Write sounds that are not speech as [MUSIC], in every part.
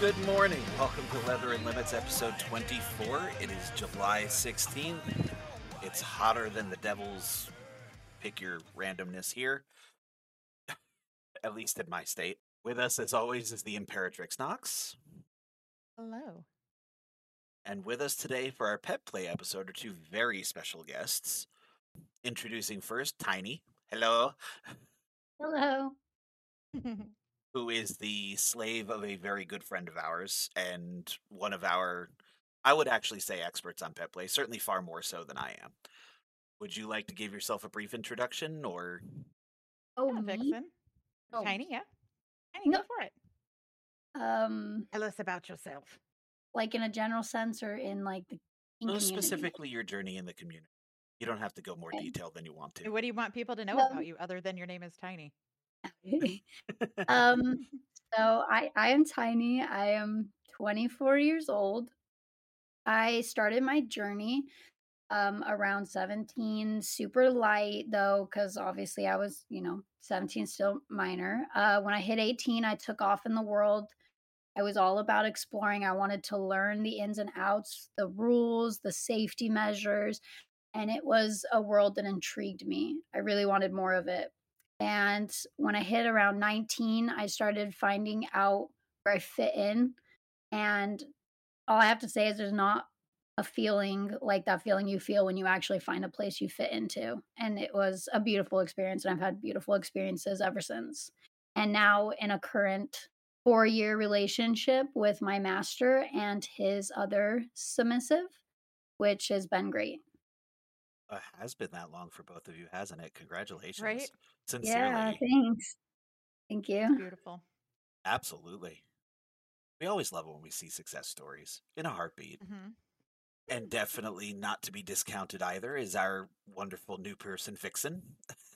Good morning. Welcome to Leather and Limits episode 24. It is July 16th. It's hotter than the devil's pick your randomness here. [LAUGHS] At least in my state. With us, as always, is the Imperatrix Knox. Hello. And with us today for our pet play episode are two very special guests. Introducing first Tiny. Hello. [LAUGHS] Hello. [LAUGHS] who is the slave of a very good friend of ours and one of our I would actually say experts on pet play, certainly far more so than I am. Would you like to give yourself a brief introduction or Oh, yeah. Vixen. Oh, Tiny, yeah. Tiny, No. go for it. Um, Tell us about yourself. like in a general sense, or in like the king no, community? specifically your journey in the community? You don't have to go more Okay. detailed than you want to. What do you want people to know Well- about you other than your name is Tiny? [LAUGHS] um, so I I am tiny. I am 24 years old. I started my journey um around 17, super light though, because obviously I was you know 17, still minor. Uh, when I hit 18, I took off in the world. I was all about exploring. I wanted to learn the ins and outs, the rules, the safety measures, and it was a world that intrigued me. I really wanted more of it. And when I hit around 19, I started finding out where I fit in. And all I have to say is there's not a feeling like that feeling you feel when you actually find a place you fit into. And it was a beautiful experience. And I've had beautiful experiences ever since. And now in a current four year relationship with my master and his other submissive, which has been great. Uh, has been that long for both of you, hasn't it? Congratulations. Right? Sincerely. Yeah, thanks. Thank you. Beautiful. Absolutely. We always love it when we see success stories in a heartbeat. hmm And definitely not to be discounted either is our wonderful new person, Vixen,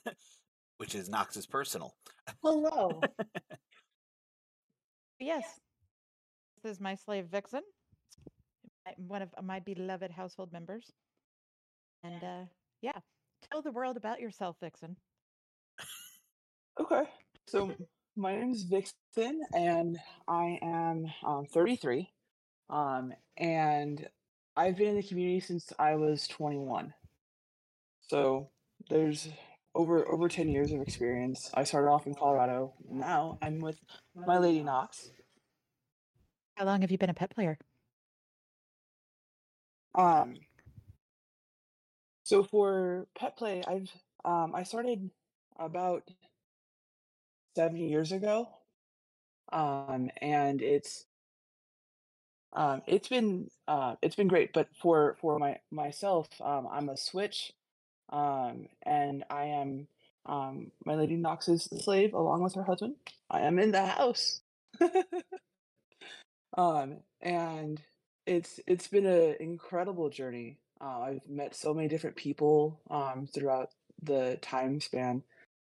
[LAUGHS] which is Knox's personal. Hello. [LAUGHS] Yes. This is my slave Vixen, one of my beloved household members. And uh, yeah, tell the world about yourself, Vixen. Okay. So [LAUGHS] my name is Vixen, and I am um, 33. Um, and I've been in the community since I was 21. So there's over over 10 years of experience. I started off in Colorado. Now I'm with my lady Knox. How long have you been a pet player? Um, so for pet play, I've um, I started about seven years ago, um, and it's um, it's been uh, it's been great. But for for my myself, um, I'm a switch, um, and I am um, my lady Knox's slave along with her husband. I am in the house. [LAUGHS] um, and it's it's been an incredible journey. Uh, I've met so many different people um, throughout the time span,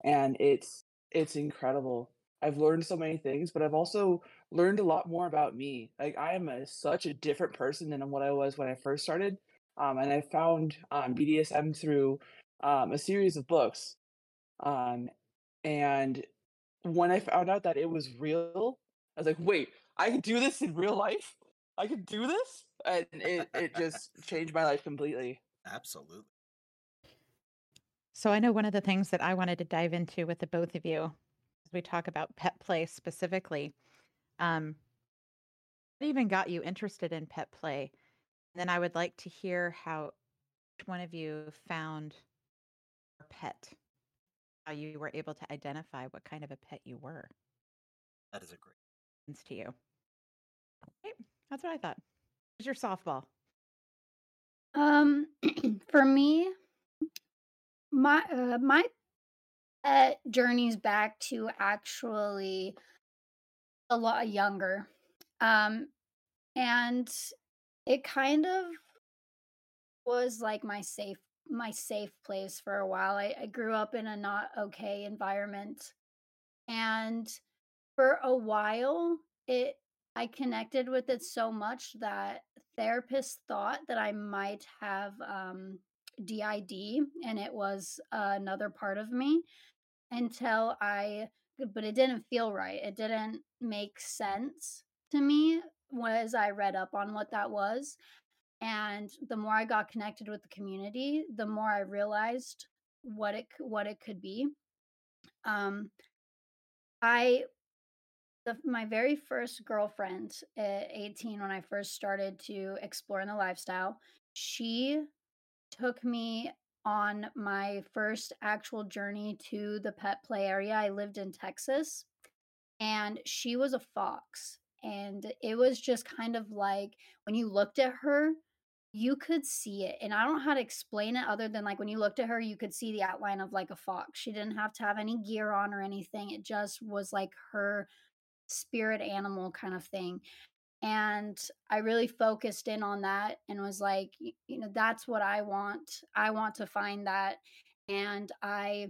and it's it's incredible. I've learned so many things, but I've also learned a lot more about me. Like I am a, such a different person than what I was when I first started, um, and I found um, BDSM through um, a series of books, um, and when I found out that it was real, I was like, "Wait, I can do this in real life." I could do this, and it it just changed my life completely. Absolutely. So I know one of the things that I wanted to dive into with the both of you as we talk about pet play specifically. Um, what even got you interested in pet play? And then I would like to hear how each one of you found your pet, how you were able to identify what kind of a pet you were That is a great. means to you. Okay, that's what I thought. Your softball. Um, [CLEARS THROAT] for me, my uh, my pet journeys back to actually a lot younger, um, and it kind of was like my safe my safe place for a while. I, I grew up in a not okay environment, and for a while, it I connected with it so much that therapists thought that I might have um, DID, and it was another part of me until I, but it didn't feel right. It didn't make sense to me was I read up on what that was. And the more I got connected with the community, the more I realized what it what it could be. Um, I the, my very first girlfriend at 18 when I first started to explore in the lifestyle, she took me on my first actual journey to the pet play area. I lived in Texas and she was a fox. And it was just kind of like when you looked at her, you could see it. And I don't know how to explain it other than like when you looked at her, you could see the outline of like a fox. She didn't have to have any gear on or anything. It just was like her spirit animal kind of thing. And I really focused in on that and was like, you know, that's what I want. I want to find that. And I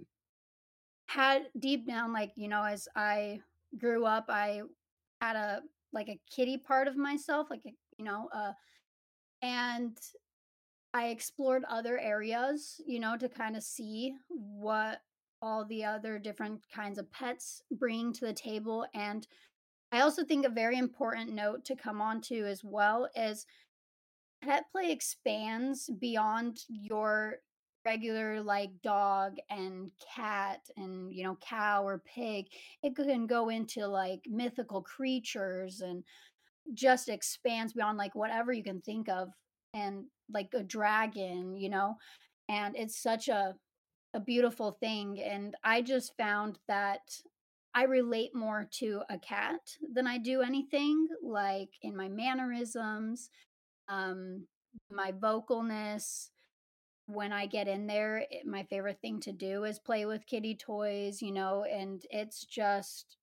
had deep down, like, you know, as I grew up, I had a like a kitty part of myself, like, a, you know, uh, and I explored other areas, you know, to kind of see what all the other different kinds of pets bring to the table. And I also think a very important note to come on to as well is pet play expands beyond your regular like dog and cat and you know cow or pig. It can go into like mythical creatures and just expands beyond like whatever you can think of and like a dragon you know? And it's such a a beautiful thing and i just found that i relate more to a cat than i do anything like in my mannerisms um my vocalness. When I get in there, it, my favorite thing to do is play with kitty toys, you know, and it's just,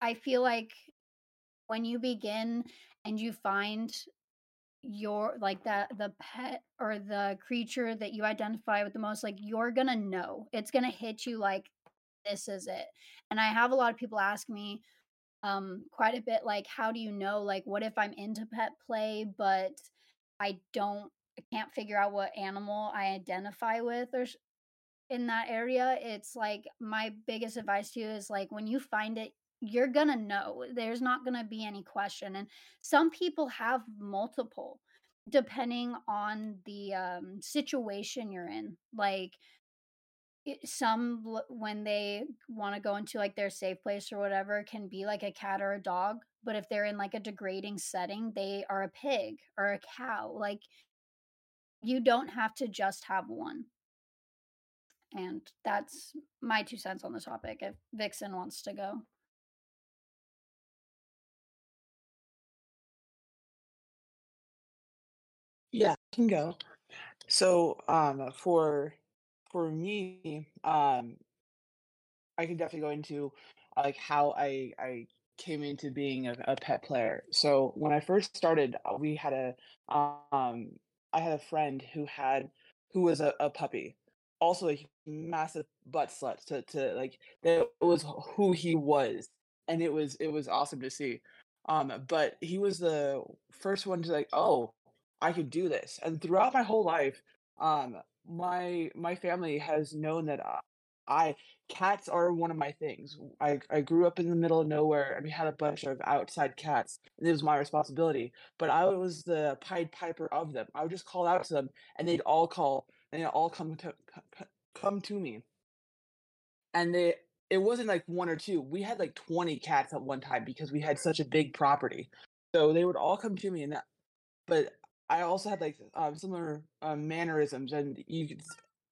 I feel like when you begin and you find your like that the pet or the creature that you identify with the most like you're gonna know. It's gonna hit you like this is it and i have a lot of people ask me um quite a bit like how do you know like what if i'm into pet play but i don't I can't figure out what animal I identify with or in that area, it's like my biggest advice to you is like when you find it, you're gonna know. There's not gonna be any question. And some people have multiple depending on the um, situation you're in. Like some when they want to go into like their safe place or whatever can be like a cat or a dog but if they're in like a degrading setting they are a pig or a cow like you don't have to just have one. And that's my two cents on the topic if Vixen wants to go. Yeah, I can go. So, um, for for me, um, I can definitely go into like how I I came into being a, a pet player. So when I first started, uh, we had a um I had a friend who had who was a, a puppy, also a massive butt slut. To to like that was who he was, and it was it was awesome to see. Um, but he was the first one to like, oh, I could do this. And throughout my whole life, um, my my family has known that I, I cats are one of my things. I I grew up in the middle of nowhere and we had a bunch of outside cats and it was my responsibility. But I was the Pied Piper of them. I would just call out to them and they'd all call and they'd all come to come to me. And they it wasn't like one or two. We had like 20 cats at one time because we had such a big property. So they would all come to me and that but I also had like um, similar um, mannerisms, and you could,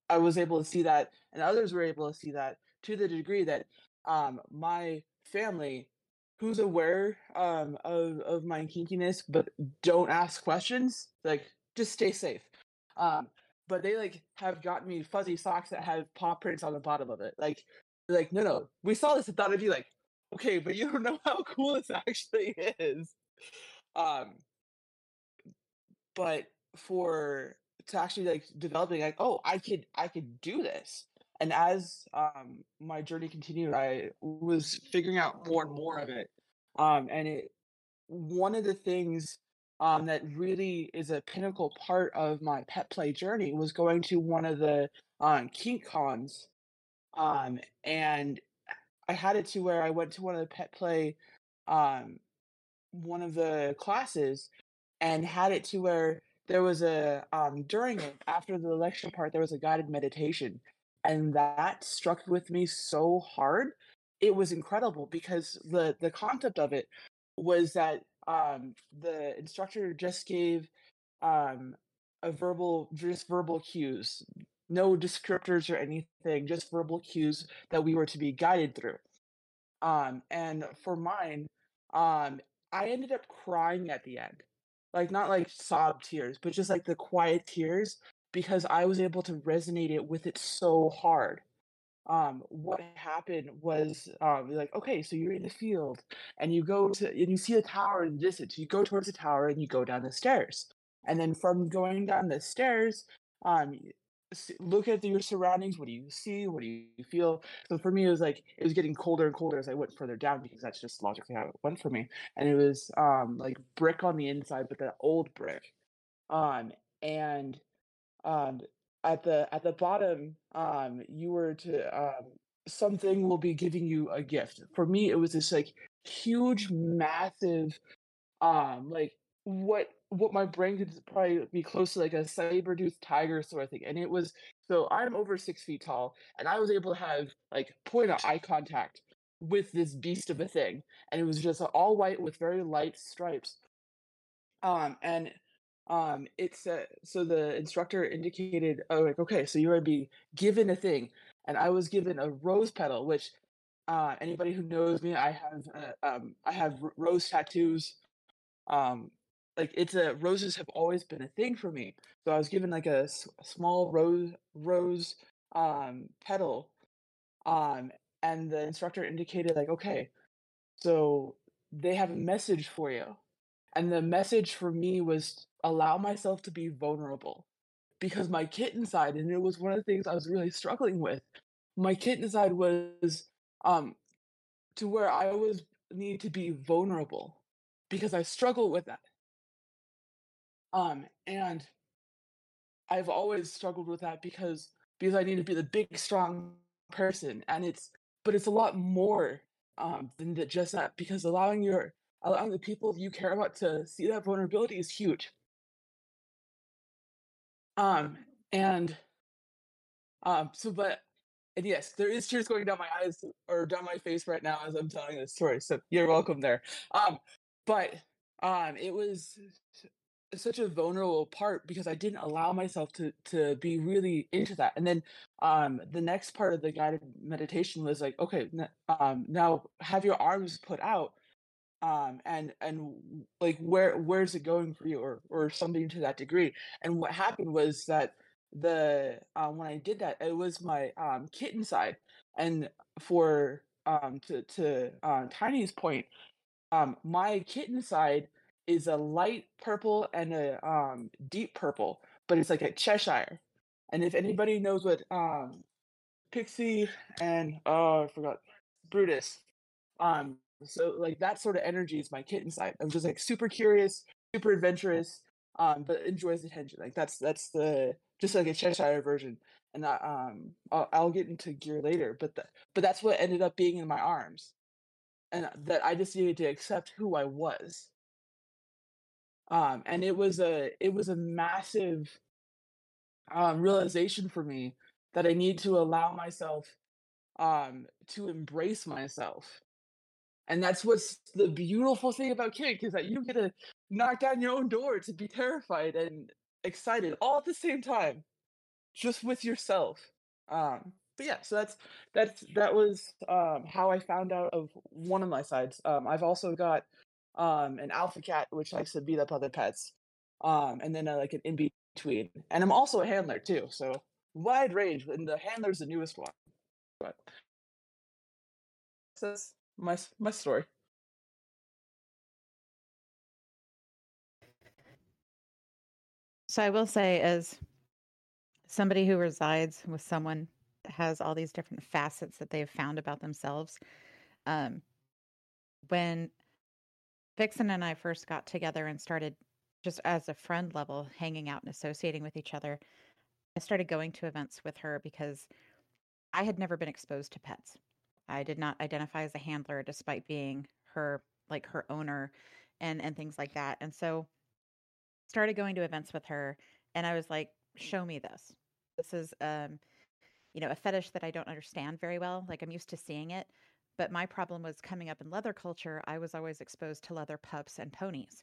I was able to see that, and others were able to see that to the degree that um, my family, who's aware um, of of my kinkiness, but don't ask questions, like just stay safe. Um, but they like have gotten me fuzzy socks that have paw prints on the bottom of it. Like, like no, no, we saw this and thought it'd be like, okay, but you don't know how cool this [LAUGHS] actually is. Um, but for to actually like developing like oh i could i could do this. And as um my journey continued i was figuring out more and more of it um and it one of the things um that really is a pinnacle part of my pet play journey was going to one of the um kink cons um and i had it to where i went to one of the pet play um one of the classes and had it to where there was a um during it after the lecture part there was a guided meditation and that struck with me so hard. It was incredible because the the concept of it was that um the instructor just gave um a verbal just verbal cues no descriptors or anything just verbal cues that we were to be guided through. Um and for mine um i ended up crying at the end like not like sob tears but just like the quiet tears because i was able to resonate it with it so hard. Um what happened was um like okay so you're in the field and you go to and you see a tower in the distance you go towards the tower and you go down the stairs. And then from going down the stairs um look at your surroundings what do you see what do you feel? So for me it was like it was getting colder and colder as i went further down because that's just logically how it went for me. And it was um like brick on the inside but that old brick um and um at the at the bottom um you were to um something will be giving you a gift. For me it was this like huge massive um like what what my brain could probably be close to like a saber-toothed tiger sort of thing and it was so i'm over six feet tall and i was able to have like point of eye contact with this beast of a thing and it was just all white with very light stripes. Um and um it's uh, so the instructor indicated oh like okay so you're gonna be given a thing and i was given a rose petal which uh anybody who knows me i have uh, um i have rose tattoos um like it's a roses have always been a thing for me so i was given like a, small rose rose um petal um and the instructor indicated like okay so they have a message for you and the message for me was allow myself to be vulnerable because my kitten side, and it was one of the things I was really struggling with. My kitten side was um to where I always need to be vulnerable because I struggle with that. Um and I've always struggled with that because because I need to be the big strong person and it's but it's a lot more um than just that because allowing your allowing the people you care about to see that vulnerability is huge. Um and um so but and yes, there is tears going down my eyes or down my face right now as I'm telling this story. So you're welcome there. Um but um it was such a vulnerable part because I didn't allow myself to to be really into that. And then um the next part of the guided meditation was like, okay, um now have your arms put out um and and like where where's it going for you or or something to that degree. And what happened was that the um when I did that, it was my um kitten side. And for um to to uh, Tiny's point, um, my kitten side is a light purple and a um deep purple, but it's like a Cheshire. And if anybody knows what um Pixie and oh I forgot Brutus, um so like that sort of energy is my kitten side. I'm just like super curious, super adventurous, um, but enjoys attention. Like that's that's the just like a Cheshire version. And I, um, I'll, I'll get into gear later, but the, but that's what ended up being in my arms and that I just needed to accept who I was. Um, and it was a it was a massive um, realization for me that I need to allow myself um, to embrace myself. And that's what's the beautiful thing about Kink is that you get to knock down your own door to be terrified and excited all at the same time, just with yourself. Um, but yeah, so that's that's that was um, how I found out of one of my sides. Um, I've also got um, an alpha cat which likes to beat up other pets, um, and then uh, like an in between. And I'm also a handler too, so wide range. And the handler's the newest one. But that's my my story. So I will say, as somebody who resides with someone has all these different facets that they've found about themselves, um, when Vixen and I first got together and started just as a friend level hanging out and associating with each other, I started going to events with her because I had never been exposed to pets. I did not identify as a handler despite being her like her owner and and things like that. And so started going to events with her and I was like, show me this. This is um you know, a fetish that I don't understand very well. Like I'm used to seeing it, but my problem was coming up in leather culture, I was always exposed to leather pups and ponies.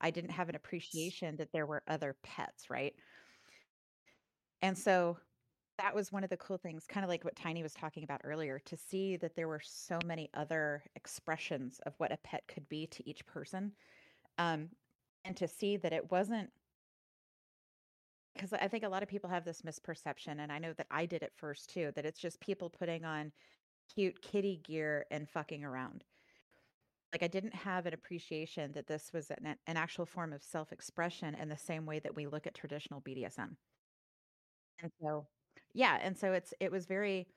I didn't have an appreciation that there were other pets, right? And so that was one of the cool things, kind of like what Tiny was talking about earlier, to see that there were so many other expressions of what a pet could be to each person. Um, and to see that it wasn't because I think a lot of people have this misperception, and I know that I did it first too, that it's just people putting on cute kitty gear and fucking around. Like I didn't have an appreciation that this was an, an actual form of self-expression in the same way that we look at traditional BDSM. And so, yeah, and so it's it was very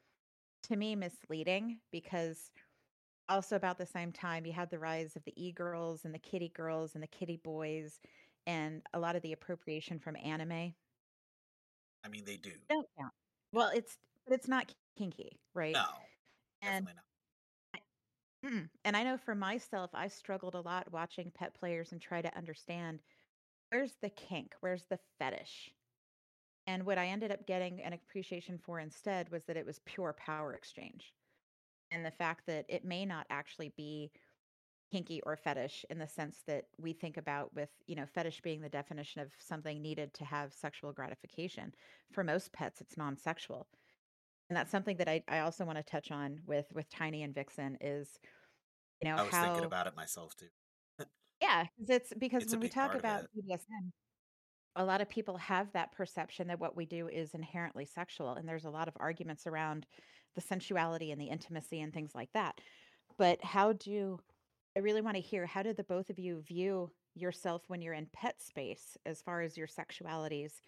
to me misleading because also about the same time you had the rise of the e-girls and the kitty girls and the kitty boys and a lot of the appropriation from anime. I mean, they do. Don't count. Well, it's but it's not kinky, right? No, And definitely not. Mm. And I know for myself, I struggled a lot watching pet players and try to understand where's the kink, where's the fetish. And what I ended up getting an appreciation for instead was that it was pure power exchange. And the fact that it may not actually be kinky or fetish in the sense that we think about with, you know, fetish being the definition of something needed to have sexual gratification. For most pets, it's non-sexual and that's something that I, I also want to touch on with with Tiny and Vixen is you know I was thinking about it myself too. yeah 'cause it's because It's when we talk about. BDSM a lot of people have that perception that what we do is inherently sexual and there's a lot of arguments around the sensuality and the intimacy and things like that but how do I really want to hear how do the both of you view yourself when you're in pet space as far as your sexualities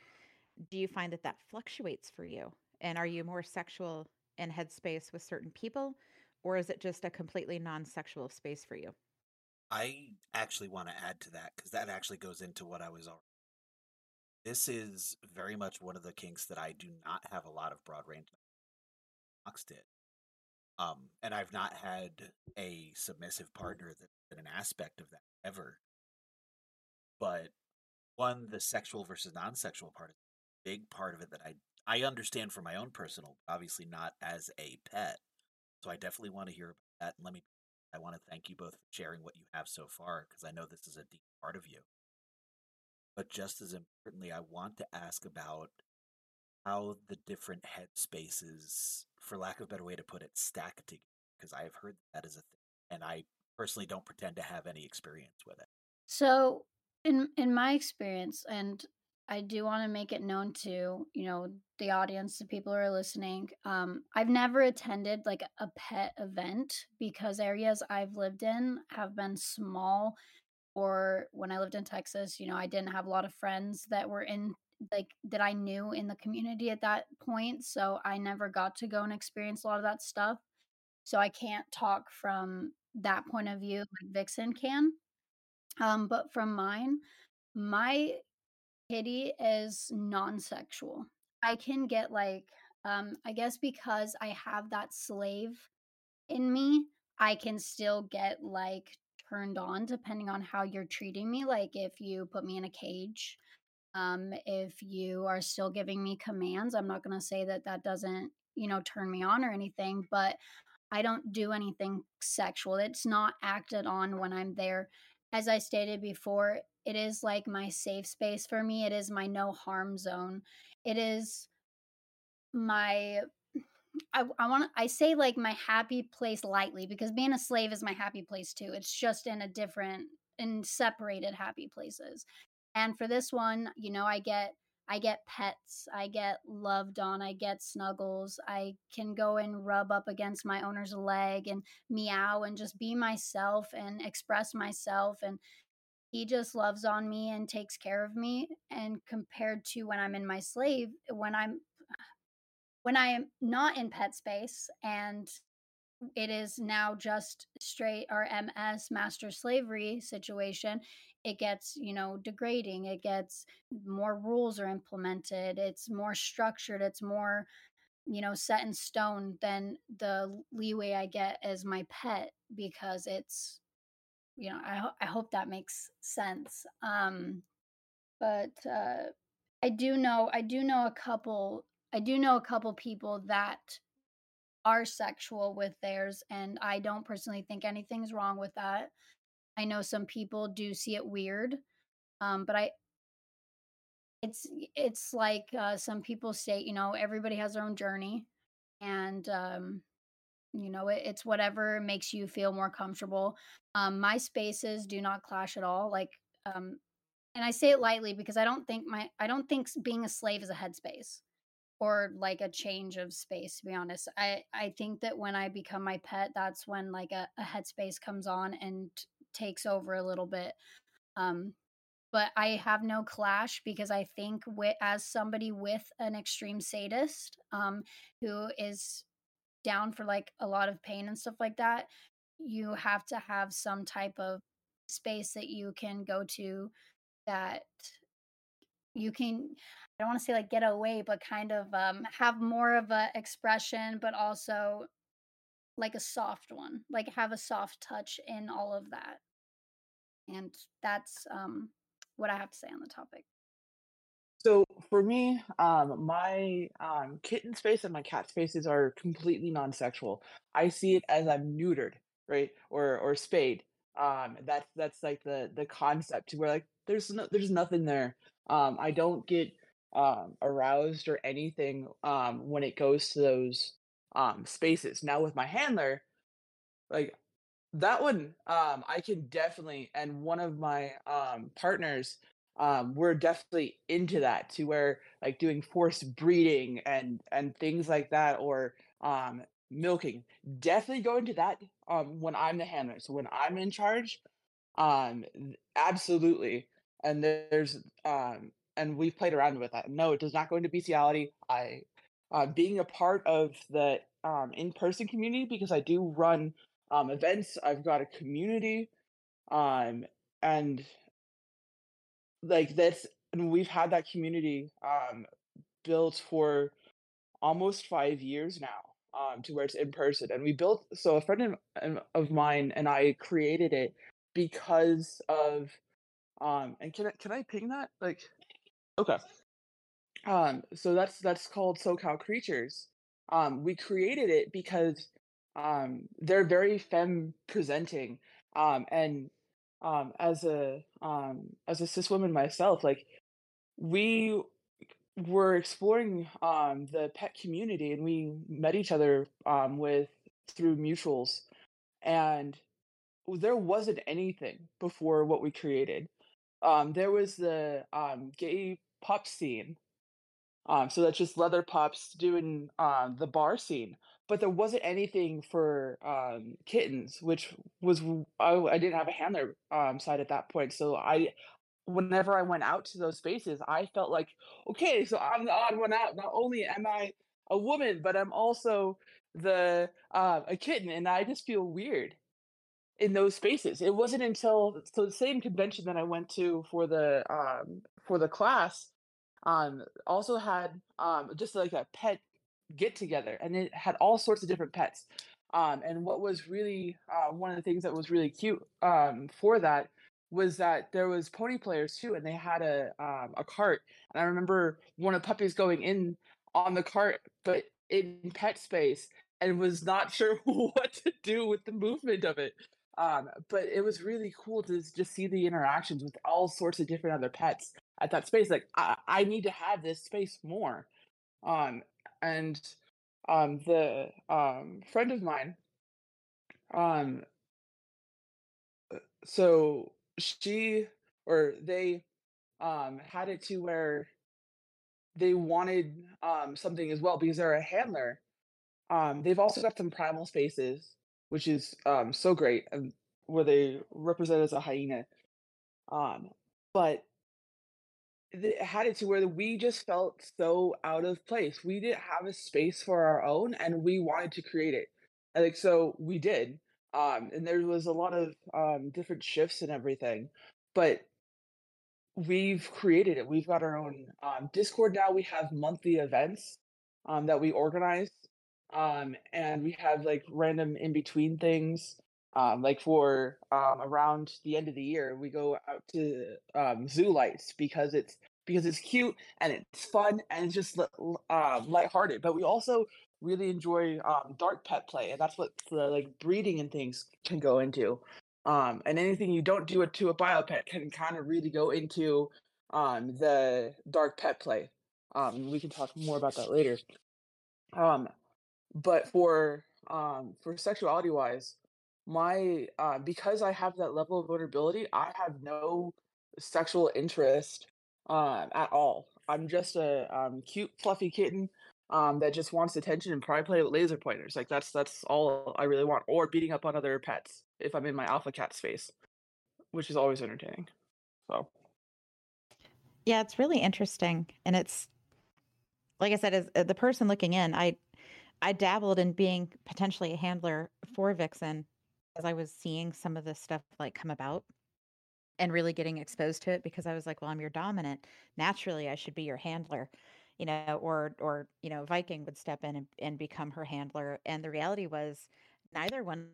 do you find that that fluctuates for you? And are you more sexual in headspace with certain people, or is it just a completely non-sexual space for you? I actually want to add to that because that actually goes into what I was already. This is very much one of the kinks that I do not have a lot of broad range. Fox did. Um, and I've not had a submissive partner that's been an aspect of that ever. But one, the sexual versus non-sexual part is a big part of it that I I understand from my own personal, obviously not as a pet. So I definitely want to hear about that. And let me I want to thank you both for sharing what you have so far because I know this is a deep part of you. But just as importantly, I want to ask about how the different headspaces, for lack of a better way to put it, stack together. Because I have heard that as a thing, and I personally don't pretend to have any experience with it. So, in in my experience, and I do want to make it known to you know the audience, the people who are listening. Um, I've never attended like a pet event because areas I've lived in have been small. Or when I lived in Texas, you know, I didn't have a lot of friends that were in like that I knew in the community at that point, so I never got to go and experience a lot of that stuff. So I can't talk from that point of view like Vixen can. Um, but from mine, my kitty is non-sexual. I can get like um I guess because I have that slave in me, I can still get like turned on depending on how you're treating me. Like if you put me in a cage, um if you are still giving me commands, I'm not going to say that that doesn't, you know, turn me on or anything, but I don't do anything sexual. It's not acted on when I'm there. As I stated before, it is like my safe space for me. It is my no harm zone. It is my I, I want I say like my happy place lightly because being a slave is my happy place too. It's just in a different in separated happy places. And for this one, you know, I get I get pets, I get loved on, I get snuggles. I can go and rub up against my owner's leg and meow and just be myself and express myself and he just loves on me and takes care of me and compared to when I'm in my slave when I'm when I am not in pet space and it is now just straight our MS master slavery situation, it gets, you know, degrading. It gets more rules are implemented. It's more structured. It's more, you know, set in stone than the leeway I get as my pet because it's you know, I ho- I hope that makes sense. Um, but uh, I do know I do know a couple I do know a couple people that are sexual with theirs, and I don't personally think anything's wrong with that. I know some people do see it weird, um, but I it's it's like uh, some people say, you know, everybody has their own journey, and um, you know, it, it's whatever makes you feel more comfortable. Um, my spaces do not clash at all. Like, um, and I say it lightly because I don't think my I don't think being a slave is a headspace or like a change of space. To be honest, I I think that when I become my pet, that's when like a, a headspace comes on and takes over a little bit. Um, but I have no clash because I think with, as somebody with an extreme sadist um, who is down for like a lot of pain and stuff like that, you have to have some type of space that you can go to that you can I don't want to say like get away, but kind of um, have more of a expression, but also like a soft one, like have a soft touch in all of that. And that's um, what I have to say on the topic. So for me, um, my um, kitten space and my cat spaces are completely non-sexual. I see it as I'm neutered, right? Or or spayed. Um, that's that's like the the concept where like there's no, there's nothing there. Um, I don't get um, aroused or anything um, when it goes to those um, spaces. Now with my handler, like that one, um, I can definitely, and one of my um, partners, um, we're definitely into that to where like doing forced breeding and and things like that, or um, milking. Definitely go into that um, when I'm the handler. So when I'm in charge, um, absolutely. And there's um, and we've played around with that. No, it does not go into bestiality. I uh, being a part of the um, in-person community because I do run um, events. I've got a community, um, and like this, and we've had that community um, built for almost five years now. Um, to where it's in person, and we built. So a friend of, um, of mine and I created it because of um. And can I can I ping that? Like okay. Um, so that's that's called SoCal Creatures. Um, we created it because um, they're very femme presenting. Um, and um, as a um, as a cis woman myself, like we were exploring um, the pet community, and we met each other um, with through mutuals, and there wasn't anything before what we created. Um, there was the um, gay pup scene. Um, so that's just leather pups doing uh, the bar scene, but there wasn't anything for um, kittens, which was I didn't have a handler um, side at that point. So I, whenever I went out to those spaces, I felt like, okay, so I'm the odd one out. Not only am I a woman, but I'm also the uh, a kitten, and I just feel weird in those spaces. It wasn't until so the same convention that I went to for the um, for the class um also had um just like a pet get together and it had all sorts of different pets um and what was really uh, one of the things that was really cute um for that was that there was pony players too and they had a um, a cart and i remember one of the puppies going in on the cart but in pet space and was not [LAUGHS] sure what to do with the movement of it um but it was really cool to just see the interactions with all sorts of different other pets at that space like i, I need to have this space more um and um the um friend of mine um so she or they um had it to where they wanted um something as well because they're a handler um they've also got some primal spaces which is um so great and where they represent as a hyena um but th- had it to where we just felt so out of place. We didn't have a space for our own, and we wanted to create it. And like so, we did. Um, and there was a lot of um, different shifts and everything, but we've created it. We've got our own um, Discord now. We have monthly events um, that we organize, um, and we have like random in between things. Um, like for um, around the end of the year, we go out to um, Zoo Lights because it's because it's cute and it's fun and it's just uh, lighthearted. But we also really enjoy um, dark pet play, and that's what the like breeding and things can go into. Um, and anything you don't do it to a biopet can kind of really go into um, the dark pet play. Um, we can talk more about that later. Um, but for um, for sexuality wise, my uh, because I have that level of vulnerability, I have no sexual interest um, at all. I'm just a um, cute, fluffy kitten um, that just wants attention and probably play with laser pointers. Like that's that's all I really want. Or beating up on other pets if I'm in my alpha cat space, which is always entertaining. So, yeah, it's really interesting, and it's like I said, as uh, the person looking in, I I dabbled in being potentially a handler for Vixen as I was seeing some of this stuff like come about and really getting exposed to it because I was like, well, I'm your dominant. Naturally, I should be your handler, you know, or or you know, Viking would step in and, and become her handler. And the reality was neither one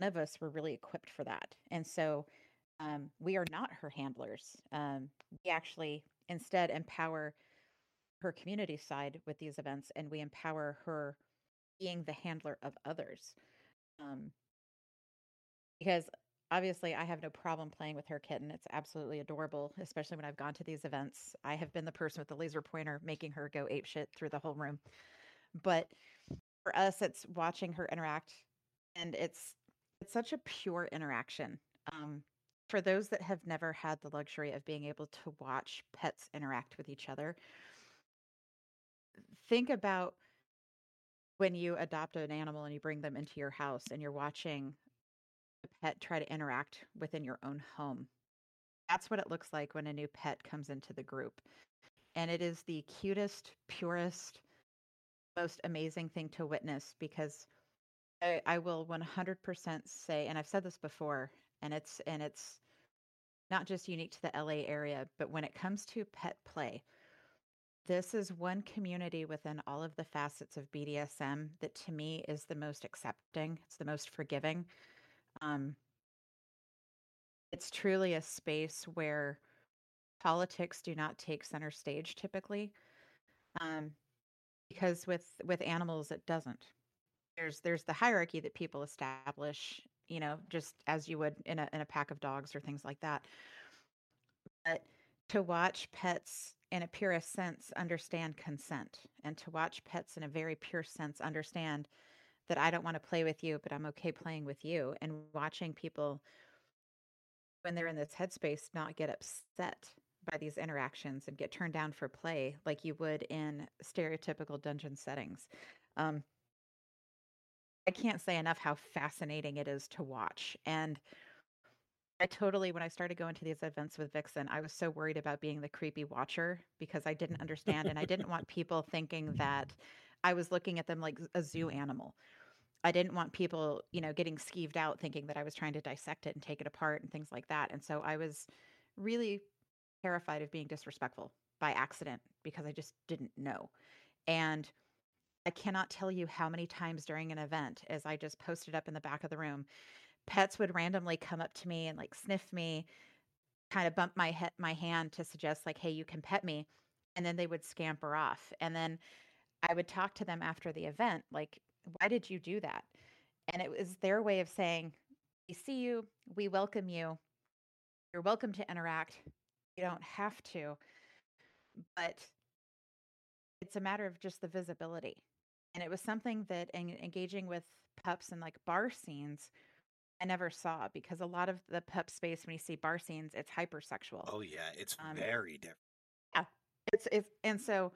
of us were really equipped for that. And so um, we are not her handlers. Um, we actually instead empower her community side with these events and we empower her being the handler of others. Um, because obviously I have no problem playing with her kitten. It's absolutely adorable, especially when I've gone to these events. I have been the person with the laser pointer making her go ape shit through the whole room. But for us, it's watching her interact and it's it's such a pure interaction. Um, for those that have never had the luxury of being able to watch pets interact with each other, think about when you adopt an animal and you bring them into your house and you're watching pet try to interact within your own home. That's what it looks like when a new pet comes into the group. And it is the cutest, purest, most amazing thing to witness because I, I will 100% say, and I've said this before, and it's and it's not just unique to the LA area, but when it comes to pet play, this is one community within all of the facets of BDSM that to me is the most accepting, it's the most forgiving. Um, it's truly a space where politics do not take center stage typically. Um, because with with animals it doesn't. There's there's the hierarchy that people establish, you know, just as you would in a in a pack of dogs or things like that. But to watch pets in a purest sense understand consent and to watch pets in a very pure sense understand that I don't want to play with you, but I'm okay playing with you and watching people when they're in this headspace not get upset by these interactions and get turned down for play like you would in stereotypical dungeon settings. Um, I can't say enough how fascinating it is to watch. And I totally, when I started going to these events with Vixen, I was so worried about being the creepy watcher because I didn't understand and I didn't want people thinking that I was looking at them like a zoo mm-hmm. animal. I didn't want people, you know, getting skeeved out thinking that I was trying to dissect it and take it apart and things like that. And so I was really terrified of being disrespectful by accident because I just didn't know. And I cannot tell you how many times during an event, as I just posted up in the back of the room, pets would randomly come up to me and like sniff me, kind of bump my head my hand to suggest like, "Hey, you can pet me," and then they would scamper off. And then I would talk to them after the event, like, "Why did you do that?" And it was their way of saying, "We see you, we welcome you. You're welcome to interact. You don't have to." But it's a matter of just the visibility. And it was something that en- engaging with pups and like bar scenes I never saw because a lot of the pup space when you see bar scenes, it's hypersexual. Oh yeah, it's um, very different. Yeah, it's it's and so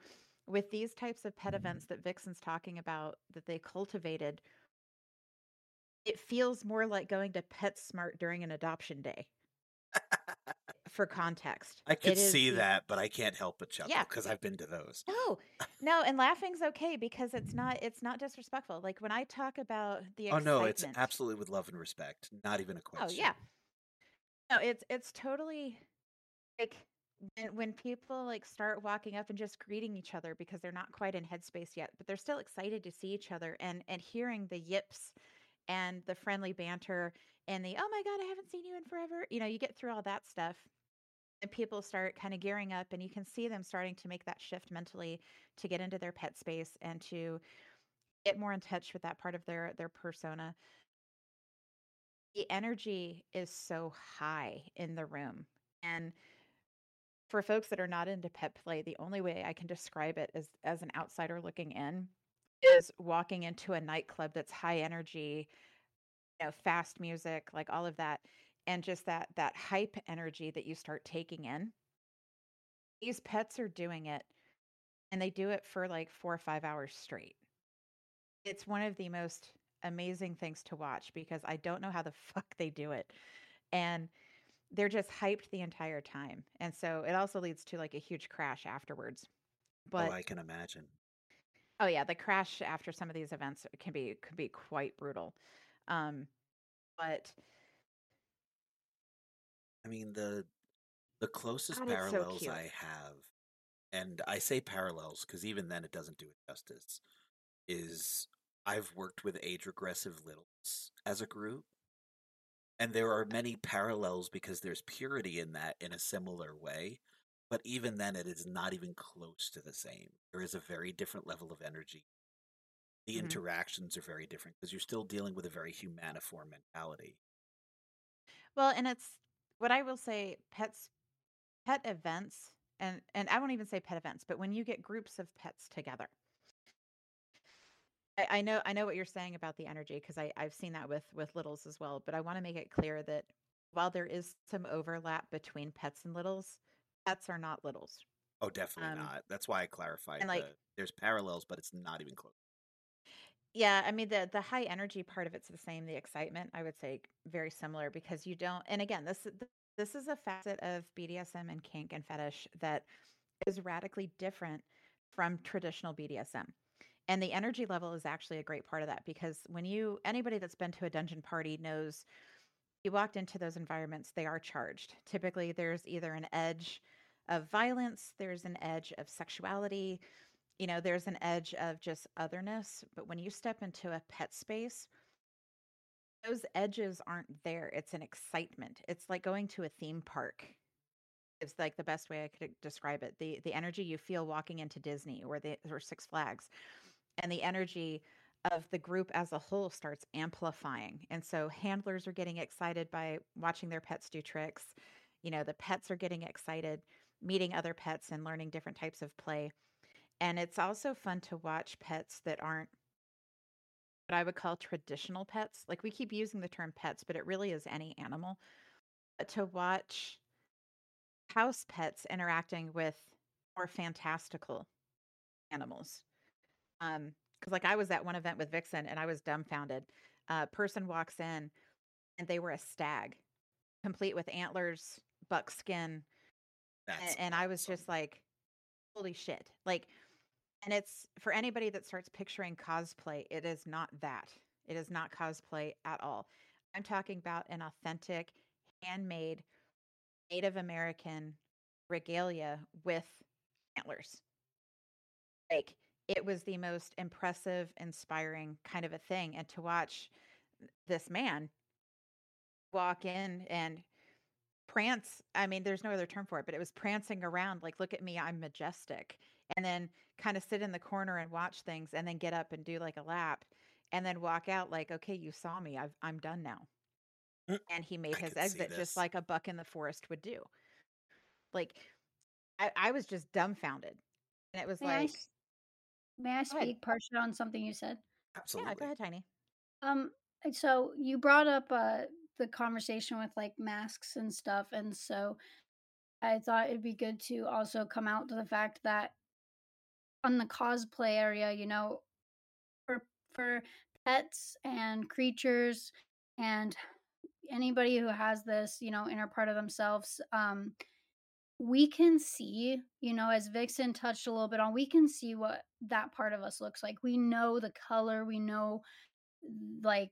with these types of pet mm-hmm. events that Vixen's talking about that they cultivated, it feels more like going to PetSmart during an adoption day [LAUGHS] for context. I could see that, but I can't help but chuckle because yeah. I've been to those. No, no, and [LAUGHS] laughing's okay because it's not it's not disrespectful. Like when I talk about the oh no, it's absolutely with love and respect, not even a oh, question. Oh yeah, no, it's it's totally like when, when people like start walking up and just greeting each other because they're not quite in headspace yet, but they're still excited to see each other and and hearing the yips and the friendly banter and the oh my god, I haven't seen you in forever. You know, you get through all that stuff and people start kind of gearing up and you can see them starting to make that shift mentally to get into their pet space and to get more in touch with that part of their their persona the energy is so high in the room and for folks that are not into pet play the only way i can describe it is as an outsider looking in is walking into a nightclub that's high energy you know fast music like all of that and just that that hype energy that you start taking in. These pets are doing it and they do it for like 4 or 5 hours straight. It's one of the most amazing things to watch because I don't know how the [LAUGHS] fuck they do it and they're just hyped the entire time and so it also leads to like a huge crash afterwards but oh, I can imagine. Oh yeah, the crash after some of these events can be could be quite brutal. Um but I mean the the closest God, it's so parallels. I have, and I say parallels because even then it doesn't do it justice. Is I've worked with age regressive littles as a group, and there are many parallels because there's purity in that in a similar way. But even then, it is not even close to the same. There is a very different level of energy. The Mhm. interactions are very different because you're still dealing with a very humaniform mentality. well, and it's what I will say pets pet events and and I won't even say pet events, but when you get groups of pets together. I, I know I know what you're saying about the energy because I I've seen that with with littles as well, but I want to make it clear that while there is some overlap between pets and littles, pets are not littles. Oh, definitely Um, not. That's why I clarified. and, like- the, there's parallels, but it's not even close. Yeah, I mean the the high energy part of it's the same. The excitement, I would say, very similar because you don't. And again, this th- this is a facet of BDSM and kink and fetish that is radically different from traditional BDSM. And the energy level is actually a great part of that because when you anybody that's been to a dungeon party knows you walked into those environments, they are charged. Typically, there's either an edge of violence, there's an edge of sexuality, you know, there's an edge of just otherness. But when you step into a pet space, those edges aren't there. It's an excitement. It's like going to a theme park. It's like the best way I could describe it. The the energy you feel walking into Disney or the or Six Flags and the energy of the group as a whole starts amplifying. And so handlers are getting excited by watching their pets do tricks. You know, the pets are getting excited meeting other pets and learning different types of play. And it's also fun to watch pets that aren't what I would call traditional pets. Like we keep using the term pets, but it really is any animal. But to watch house pets interacting with more fantastical animals. Um, because like I was at one event with Vixen and I was dumbfounded. A person walks in and they were a stag, complete with antlers, buckskin, That's and, and I was just like, holy shit. Like, and it's for anybody that starts picturing cosplay, it is not that. It is not cosplay at all. I'm talking about an authentic, handmade, Native American regalia with antlers. Like, it was the most impressive, inspiring kind of a thing. And to watch this man walk in and prance i mean there's no other term for it but it was prancing around like look at me i'm majestic and then kind of sit in the corner and watch things and then get up and do like a lap and then walk out like okay you saw me I've, i'm done now. Mm, and he made I his exit just like a buck in the forest would do. Like i, I was just dumbfounded. And it was like may I Go ahead. speak partially on something you said? Absolutely. yeah go ahead tiny Um, and so you brought up uh the conversation with like masks and stuff, and so I thought it'd be good to also come out to the fact that on the cosplay area, you know, for for pets and creatures and anybody who has this, you know, inner part of themselves, um, we can see, you know, as Vixen touched a little bit on, we can see what that part of us looks like. We know the color, we know mm, like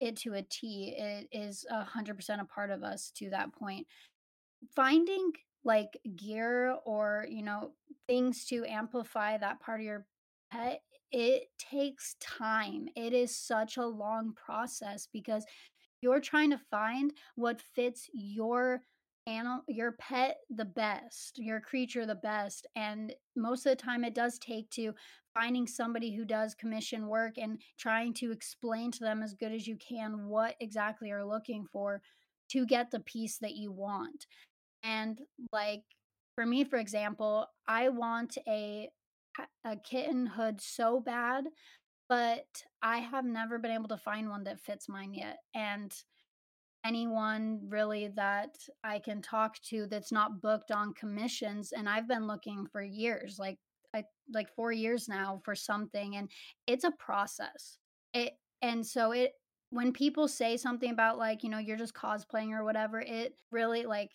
it to a T. It is a hundred percent a part of us to that point. Finding like gear or, you know, things to amplify that part of your pet it takes time. It is such a long process because you're trying to find what fits your animal your pet the best, your creature the best, and most of the time it does take to finding somebody who does commission work and trying to explain to them as good as you can what exactly you're looking for to get the piece that you want. And like for me, for example, I want a a kitten hood so bad, but I have never been able to find one that fits mine yet. And anyone really that I can talk to that's not booked on commissions, and I've been looking for years, like I like 4 years now for something, and it's a process. It and so it when people say something about like, you know, you're just cosplaying or whatever, it really like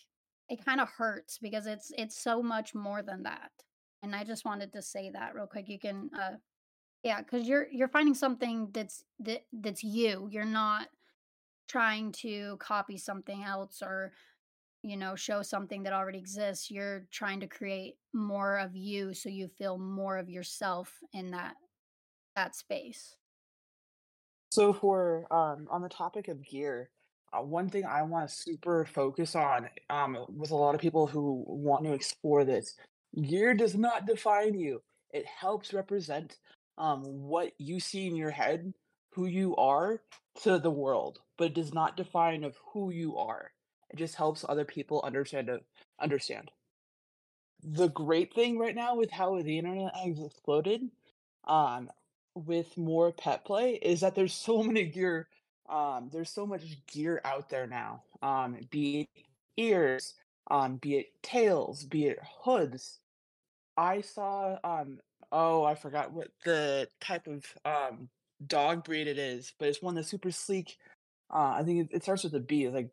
it kind of hurts because it's it's so much more than that. And I just wanted to say that real quick. You can uh yeah, cuz you're you're finding something that's that that's you. You're not trying to copy something else or you know, show something that already exists. You're trying to create more of you so you feel more of yourself in that that space. So for um, on the topic of gear, uh, one thing I want to super focus on um, with a lot of people who want to explore this, gear does not define you. It helps represent um, what you see in your head, who you are to the world, but it does not define of who you are. It just helps other people understand to understand. The great thing right now with how the internet has exploded, um, with more pet play is that there's so [LAUGHS] many gear um there's so much gear out there now um be it ears um be it tails be it hoods i saw um oh i forgot what the type of um dog breed it is but it's one that's super sleek uh i think it, it starts with a b it's like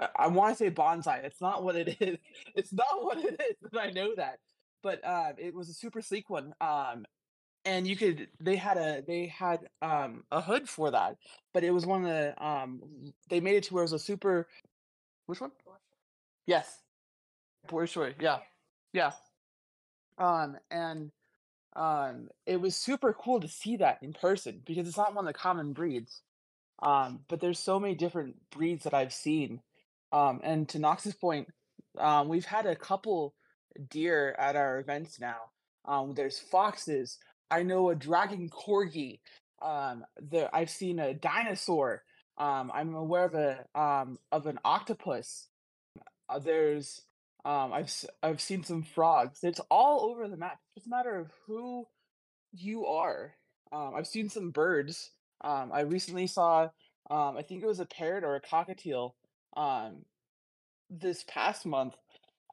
i, I want to say bonsai it's not what it [LAUGHS] is it's not what it is and i know that but uh it was a super sleek one um and you could they had a they had um a hood for that but it was one of the um they made it to where it was a super which one? Yes. Boy short yeah yeah. Um and um it was super cool to see that in person because it's not one of the common breeds um but there's so many different breeds that i've seen um and to knox's point um we've had a couple deer at our events now um there's foxes I know a dragon corgi. Um, there I've seen a dinosaur. Um, I'm aware of a um of an octopus. Uh, there's um I've I've seen some frogs. It's all over the map. It's a matter of who you are. Um, I've seen some birds. Um, I recently saw um I think it was a parrot or a cockatiel um this past month,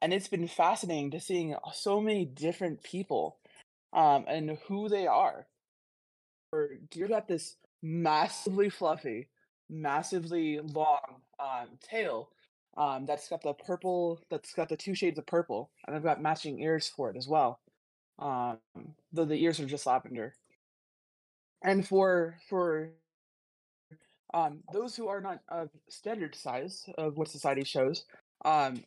and it's been fascinating to seeing so many different people um and who they are or you got this massively fluffy, massively long um, tail um, that's got the purple, that's got the two shades of purple, and I've got matching ears for it as well. Um, though the ears are just lavender. And for for um, those who are not of standard size of what society shows, um,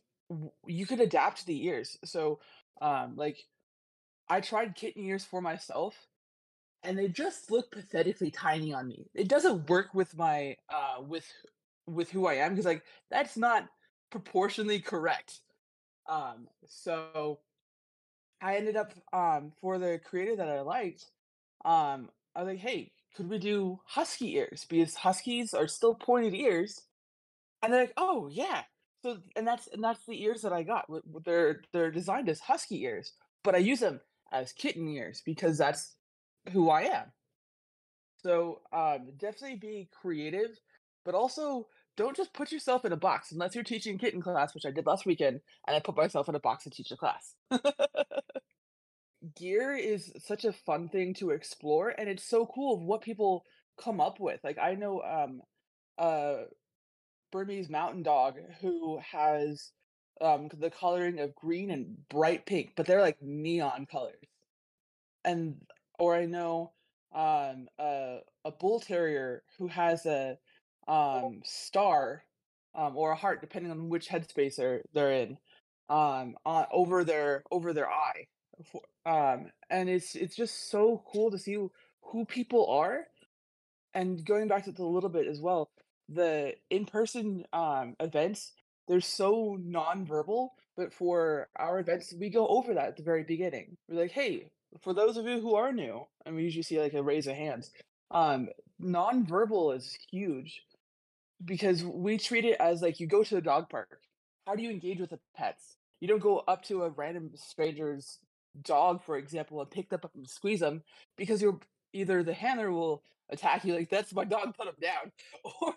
you could adapt the ears. So, um, like I tried kitten ears for myself, and they just look pathetically tiny on me. It doesn't work with my uh with with who I am because like that's not proportionally correct. Um so I ended up um for the creator that I liked, um I was like, "Hey, could we do husky ears because huskies are still pointed ears?" And they're like, "Oh, yeah." So and that's and that's the ears that I got. They're they're designed as husky ears, but I use them as kitten ears because that's who I am. So um, definitely be creative, but also don't just put yourself in a box unless you're teaching kitten class, which I did last weekend, and I put myself in a box to teach a class. [LAUGHS] Gear is such a fun thing to explore, and it's so cool of what people come up with. Like I know um, a Burmese mountain dog who has um, the coloring of green and bright pink, but they're like neon colors and or I know um a a bull terrier who has a um star um or a heart depending on which headspace they're they're in um on over their over their eye For- um and it's it's just so cool to see who people are and going back to a little bit as well the in-person um, events they're so non-verbal but for our events we go over that at the very beginning. We're like hey for those of you who are new and we usually see like a raise of hands um non-verbal is huge because we treat it as like you go to the dog park how do you engage with the pets? You don't go up to a random stranger's dog for example and pick them up and squeeze them because you're either the handler will attack you like that's my dog put him down [LAUGHS] or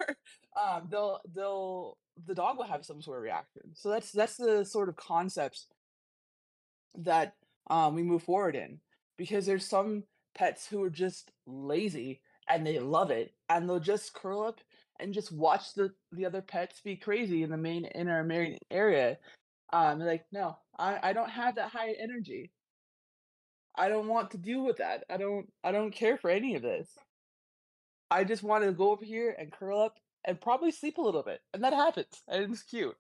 um, they'll they'll the dog will have some sort of reaction. So that's that's the sort of concepts that um, we move forward in because there's some pets who are just lazy and they love it and they'll just curl up and just watch the the other pets be crazy in the main inner main area. Um like no i i don't have that high energy i don't want to deal with that i don't i don't care for any of this I just want to go over here and curl up and probably sleep a little bit. And that happens. And it's cute.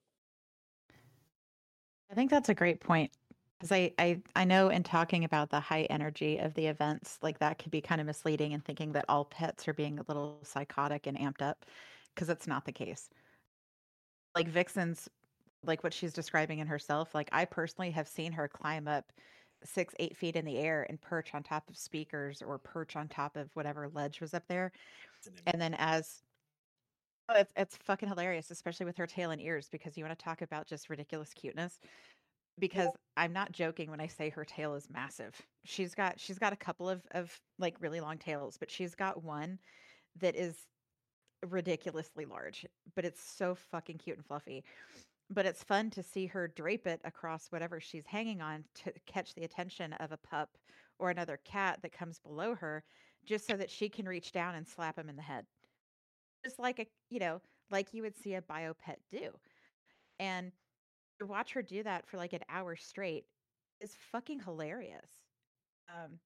I think that's a great point. Because I, I, I know in talking about the high energy of the events, like that could be kind of misleading and thinking that all pets are being a little psychotic and amped up, because it's not the case. Like Vixen's, like what she's describing in herself, like I personally have seen her climb up six, eight feet in the air and perch on top of speakers or perch on top of whatever ledge was up there. And then as oh, it's it's fucking hilarious, especially with her tail and ears, because you want to talk about just ridiculous cuteness. Because [LAUGHS] I'm not joking when I say her tail is massive. She's got she's got a couple of of like really long tails, but she's got one that is ridiculously large, but it's so fucking cute and fluffy but it's fun to see her drape it across whatever she's hanging on to catch the attention of a pup or another cat that comes below her just so that she can reach down and slap him in the head. Just like a you know like you would see a bio pet do. And to watch her do that for like an hour straight is fucking hilarious. Um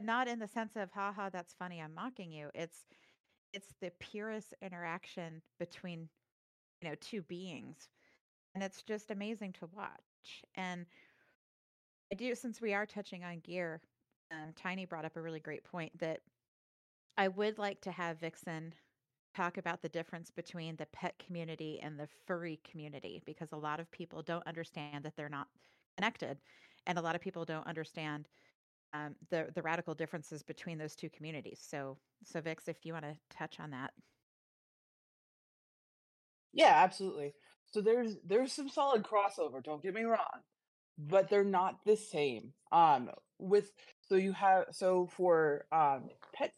not in the sense of haha that's funny i'm mocking you. It's it's the purest interaction between you know two beings and it's just amazing to watch. And I do, since we are touching on gear, um, Tiny brought up a really great point that I would like to have Vixen talk about the difference between the pet community and the furry community because a lot of people don't understand that they're not connected, and a lot of people don't understand um, the the radical differences between those two communities. So, so Vix, if you want to touch on that. Yeah, absolutely. So there's there's some solid crossover, don't get me wrong, but they're not the same. Um with so you have so for um pet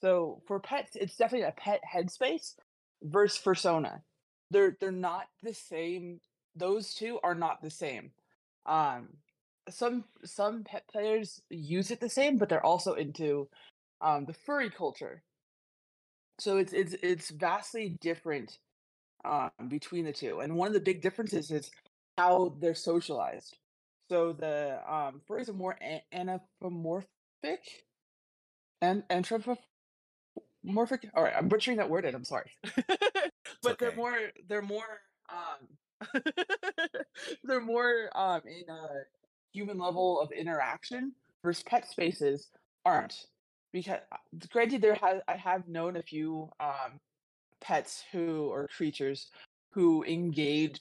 so for pets it's definitely a pet headspace versus persona. They're they're not the same. Those two are not the same. Um some some pet players use it the same, but they're also into um the furry culture. So it's it's it's vastly different um, between the two. And one of the big differences is how they're socialized. So the um, furries are more a- anthropomorphic and anthropomorphic. All right, I'm butchering that word, and I'm sorry. [LAUGHS] [LAUGHS] but okay. they're more they're more um, [LAUGHS] they're more um, in a human level of interaction. Versus pet spaces aren't because granted there has I have known a few um, pets who or creatures who engage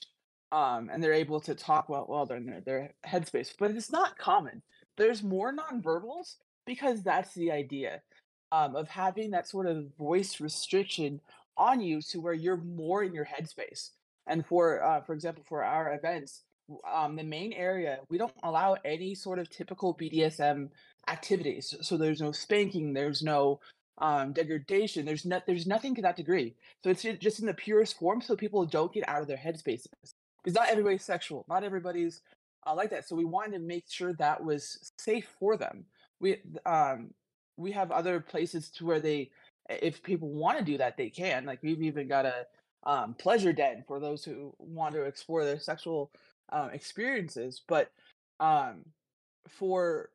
um, and they're able to talk while, while they're in their, their headspace. But it's not common. There's more nonverbals because that's the idea um, of having that sort of voice restriction on you to where you're more in your headspace. And for uh, for example, for our events, um, the main area we don't allow any sort of typical BDSM activities. So there's no spanking, there's no um, degradation. There's not there's nothing to that degree. So it's just in the purest form, so people don't get out of their headspaces. Because not everybody's sexual, not everybody's uh, like that. So we wanted to make sure that was safe for them. We um we have other places to where they, if people want to do that, they can. Like we've even got a um, pleasure den for those who want to explore their sexual um, experiences. But um, for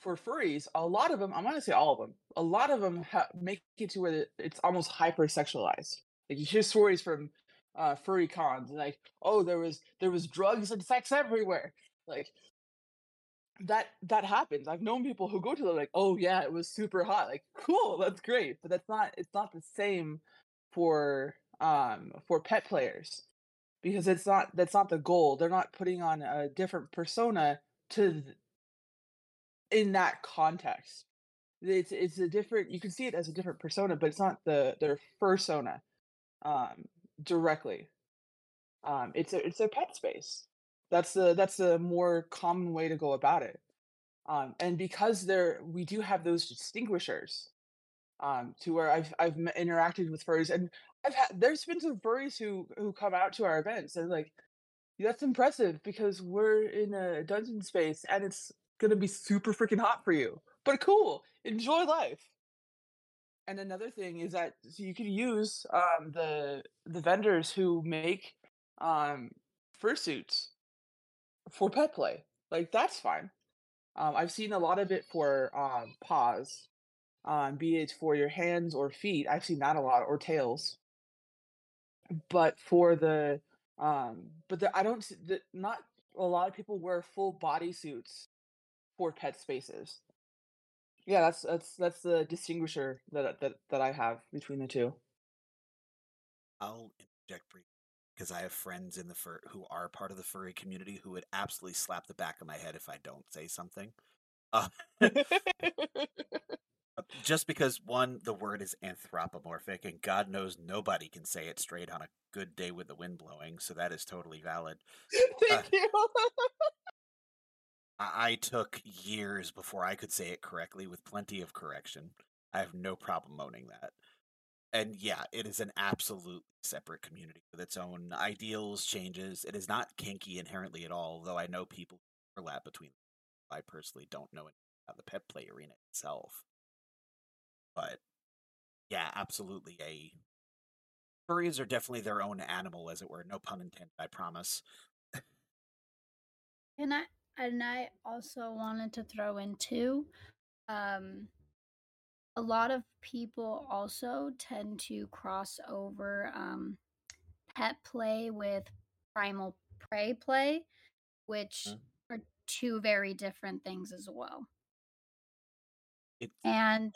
for furries, a lot of them, I'm gonna say all of them, a lot of them ha- make it to where it's almost hyper sexualized. Like you hear stories from uh, furry cons, like, oh, there was there was drugs and sex everywhere. Like, that that happens. I've known people who go to the like, oh yeah, it was super hot. Like, cool, that's great. But that's not it's not the same for um for pet players because it's not that's not the goal. They're not putting on a different persona to in that context. It's it's a different you can see it as a different persona, but it's not the their persona um directly. Um it's a it's a pet space. That's the that's the more common way to go about it. Um and because there we do have those distinguishers um to where I've I've interacted with furries and I've had there's been some furries who who come out to our events and like that's impressive because we're in a dungeon space and it's gonna be super freaking hot for you. But cool, enjoy life. And another thing is that you could use um, the the vendors who make um, fursuits for pet play. Like that's fine. Um, I've seen a lot of it for um, paws, um, be it for your hands or feet. I've seen that a lot, or tails. But for the um, but the, I don't the, not a lot of people wear full body suits for pet spaces. Yeah, that's that's that's the distinguisher that that that I have between the two. I'll interject briefly because I have friends in the fur who are part of the furry community who would absolutely slap the back of my head if I don't say something. [LAUGHS] Uh, just because one, the word is anthropomorphic, and God knows nobody can say it straight on a good day with the wind blowing, so that is totally valid. [LAUGHS] Thank you. I, took years before I could say it correctly with plenty of correction. I have no problem owning that. And yeah, it is an absolutely separate community with its own ideals, changes. It is not kinky inherently at all, though I know people overlap between. I personally don't know about the pet play arena itself. But yeah, absolutely a furries are definitely their own animal, as it were. No pun intended, I promise. And I and I also wanted to throw in too, um, a lot of people also tend to cross over um, pet play with primal prey play, which Mm. are two very different things as well. And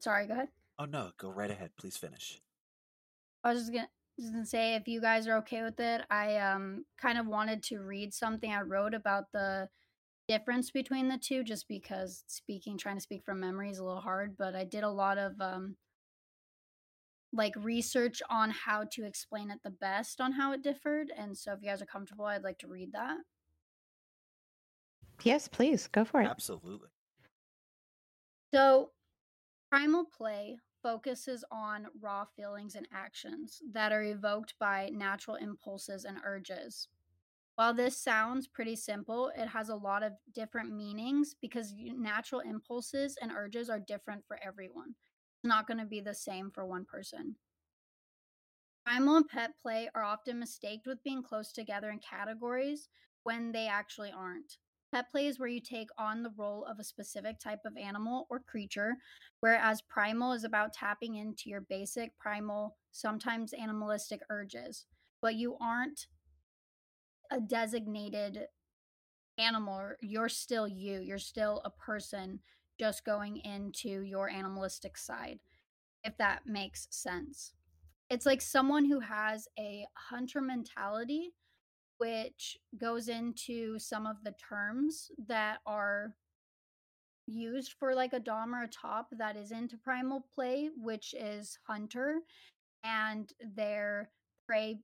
sorry, go ahead. oh no, go right ahead. Please finish. I was just gonna just gonna say if you guys are okay with it, I um kind of wanted to read something I wrote about the difference between the two just because speaking trying to speak from memory is a little hard, but I did a lot of um like research on how to explain it the best on how it differed. And so if you guys are comfortable, I'd like to read that. Yes, please go for it. Absolutely. So, primal play focuses on raw feelings and actions that are evoked by natural impulses and urges. While this sounds pretty simple, it has a lot of different meanings because natural impulses and urges are different for everyone. It's not going to be the same for one person. Primal and pet play are often mistaked with being close together in categories when they actually aren't. Pet play is where you take on the role of a specific type of animal or creature, whereas primal is about tapping into your basic primal, sometimes animalistic urges. But you aren't a designated animal, you're still you. You're still a person just going into your animalistic side, if that makes sense. It's like someone who has a hunter mentality which goes into some of the terms that are used for like a dom or a top that is into primal play, which is hunter, and their prey,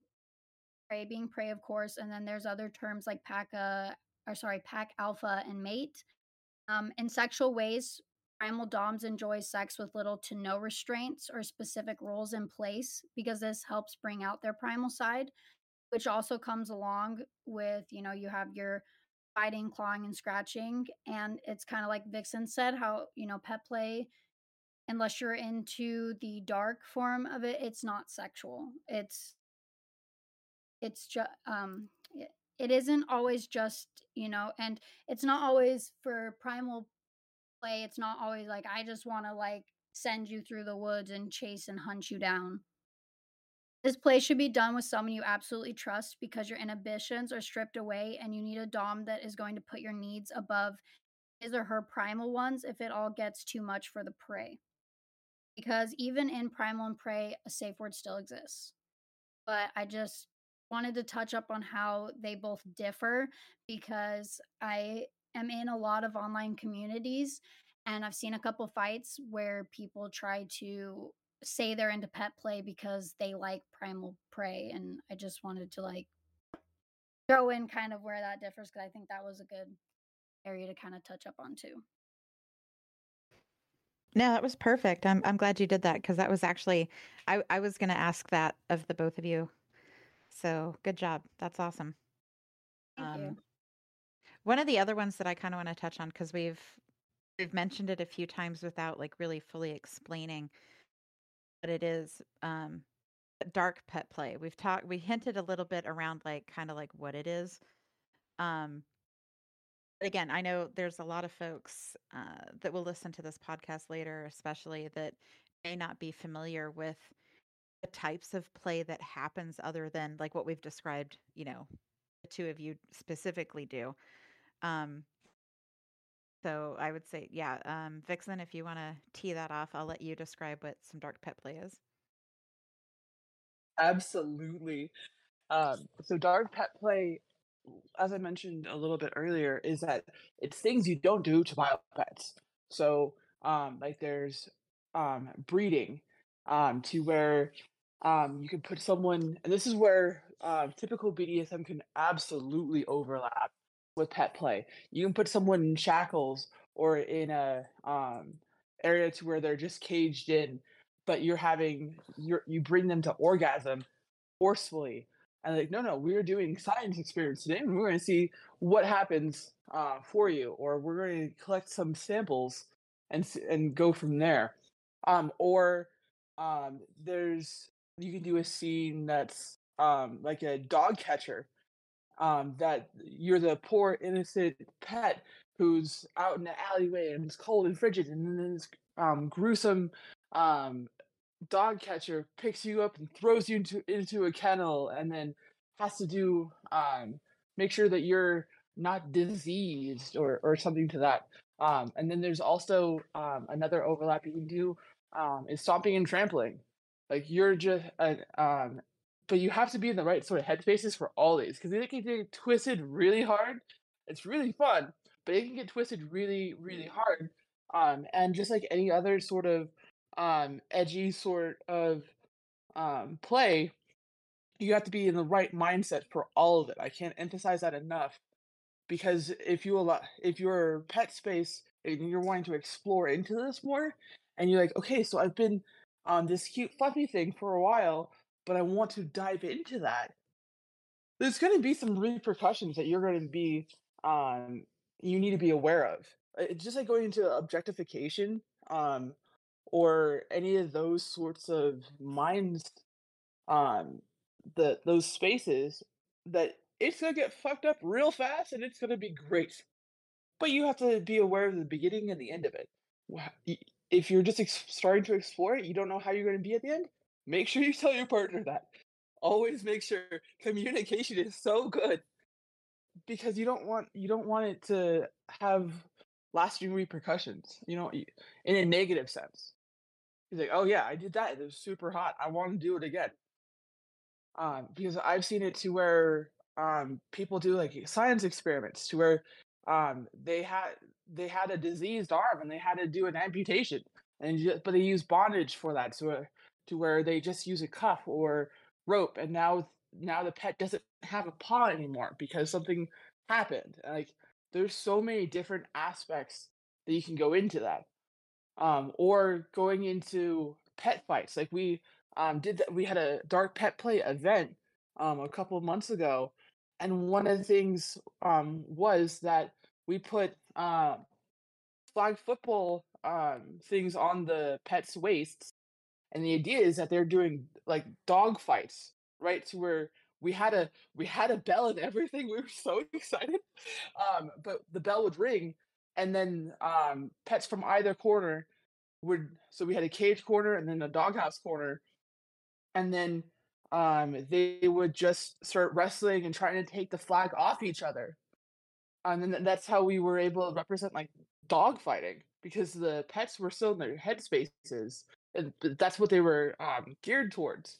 prey being prey, of course, and then there's other terms like pack, uh, or sorry, pack alpha and mate. Um, in sexual ways, primal doms enjoy sex with little to no restraints or specific rules in place because this helps bring out their primal side which also comes along with you know you have your biting clawing and scratching and it's kind of like vixen said how you know pet play unless you're into the dark form of it it's not sexual. It's it's just um it, isn't always just you know and it's not always for primal play it's not always like i just want to like send you through the woods and chase and hunt you down This play should be done with someone you absolutely trust because your inhibitions are stripped away and you need a Dom that is going to put your needs above his or her primal ones if it all gets too much for the prey. Because even in primal and prey, a safe word still exists. But I just wanted to touch up on how they both differ because I am in a lot of online communities and I've seen a couple fights where people try to say they're into pet play because they like primal prey and i just wanted to like throw in kind of where that differs because i think that was a good area to kind of touch up on too. No that was perfect. I'm, I'm glad you did that because that was actually i, I was going to ask that of the both of you. So good job. That's awesome. Thank um, you. one of the other ones that i kind of want to touch on because we've we've mentioned it a few times without like really fully explaining but it is um, dark pet play. We've talked, we hinted a little bit around like kind of like what it is. Um, again, I know there's a lot of folks uh, that will listen to this podcast later, especially that may not be familiar with the types of play that happens other than like what we've described, you know, the two of you specifically do. Um, so I would say, yeah, um, Vixen, if you want to tee that off, I'll let you describe what some dark pet play is. Absolutely. Um, so dark pet play, as I mentioned a little bit earlier, is that it's things you don't do to wild pets. So, um, like there's um, breeding, um, to where um, you can put someone, and this is where uh, typical BDSM can absolutely overlap with pet play. You can put someone in shackles or in a um, area to where they're just caged in, but you're having you you bring them to orgasm forcefully. And like, no, no, we're doing science experiments today, and we're going to see what happens uh, for you, or we're going to collect some samples and and go from there. Um, or um, there's you can do a scene that's um, like a dog catcher um, that you're the poor innocent pet who's out in the alleyway and it's cold and frigid, and then this um, gruesome um, dog catcher picks you up and throws you into into a kennel, and then has to do um, make sure that you're not diseased or or something to that. Um, and then there's also um, another overlap you can do is stomping and trampling. Like you're just uh, um, but you have to be in the right sort of headspaces for all these because they can get twisted really hard. It's really fun, but it can get twisted really, really hard. Um, and just like any other sort of um, edgy sort of um, play, you have to be in the right mindset for all of it. I can't emphasize that enough because if you allow, if your pet space and you're wanting to explore into this more, and you're like, okay, so I've been on this cute fluffy thing for a while but I want to dive into that, there's going to be some repercussions that you're going to be um you need to be aware of. It's just like going into objectification um or any of those sorts of minds um the those spaces that it's going to get fucked up real fast and it's going to be great. But you have to be aware of the beginning and the end of it. If you're just ex- starting to explore it, you don't know how you're going to be at the end Make sure you tell your partner that. Always make sure communication is so good because you don't want you don't want it to have lasting repercussions. You know, in a negative sense. He's like, "Oh yeah, I did that. It was super hot. I want to do it again." Um, because I've seen it to where um, people do like science experiments to where um, they had they had a diseased arm and they had to do an amputation, and just, but they use bondage for that. So to where they just use a cuff or rope and now now the pet doesn't have a paw anymore because something happened like there's so many different aspects that you can go into that um or going into pet fights like we um did that we had a dark pet play event um a couple of months ago and one of the things um was that we put uh, flag football um things on the pet's waists and the idea is that they're doing like dog fights right to where we had a we had a bell and everything we were so [LAUGHS] excited um but the bell would ring and then um pets from either corner would so we had a cage corner and then a doghouse corner and then um, they would just start wrestling and trying to take the flag off each other. And then that's how we were able to represent like dog fighting because the pets were still in their headspaces. That's what they were um, geared towards.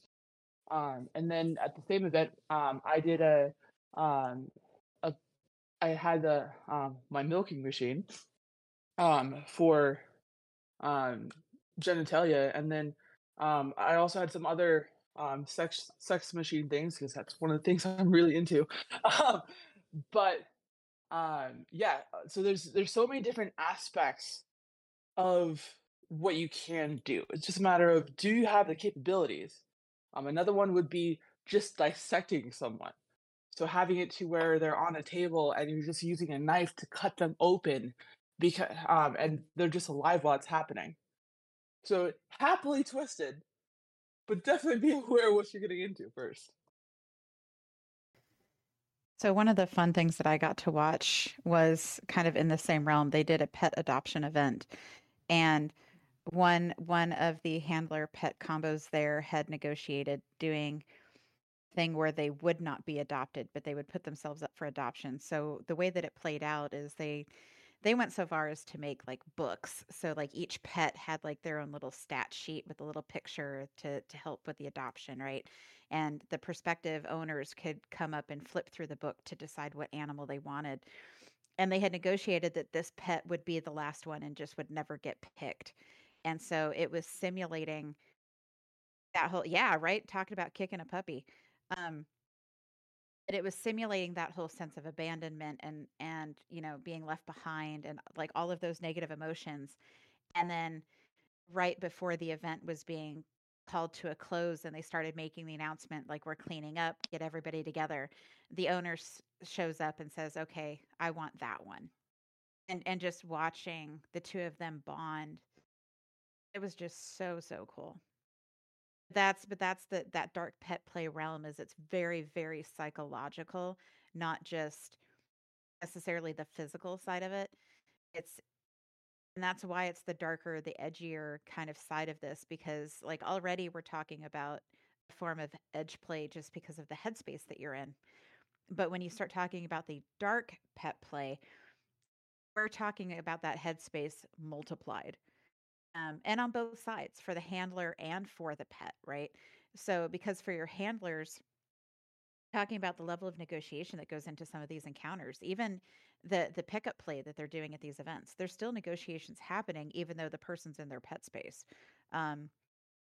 Um, and then at the same event, um, I did a, um, a, I had the um, my milking machine, um, for, um, genitalia, and then, um, I also had some other um, sex sex machine things because that's one of the things [LAUGHS] I'm really into. Um, but um, yeah, uh, so there's there's so many different aspects of what you can do. It's just a matter of do you have the capabilities um, another one would be just dissecting someone. So having it to where they're on a table and you're just using a knife to cut them open because um, and they're just alive while it's happening. So happily twisted, but definitely [LAUGHS] be aware of what you're getting into first. So one of the fun things that I got to watch was kind of in the same realm. They did a pet adoption event and one one of the handler pet combos there had negotiated doing thing where they would not be adopted but they would put themselves up for adoption. So the way that it played out is they they went so far as to make like books. So like each pet had like their own little stat sheet with a little picture to to help with the adoption right? And the prospective owners could come up and flip through the book to decide what animal they wanted. And they had negotiated that this pet would be the last one and just would never get picked and so it was simulating that whole yeah, right? Talking about kicking a puppy. Um but it was simulating that whole sense of abandonment and and you know being left behind and like all of those negative emotions and then right before the event was being called to a close and they started making the announcement like we're cleaning up get everybody together the owner shows up and says okay i want that one and and just watching the two of them bond it was just so, so cool. That's but that's the that dark pet play realm is it's very, very psychological, not just necessarily the physical side of it. It's and that's why it's the darker, the edgier kind of side of this because like already we're talking about a form of edge play just because of the headspace that you're in. But when you start talking about the dark pet play, we're talking about that headspace multiplied um, and on both sides for the handler and for the pet, right? So, because for your handlers, talking about the level of negotiation that goes into some of these encounters, even the the pickup play that they're doing at these events, there's still negotiations happening, even though the person's in their pet space. Um,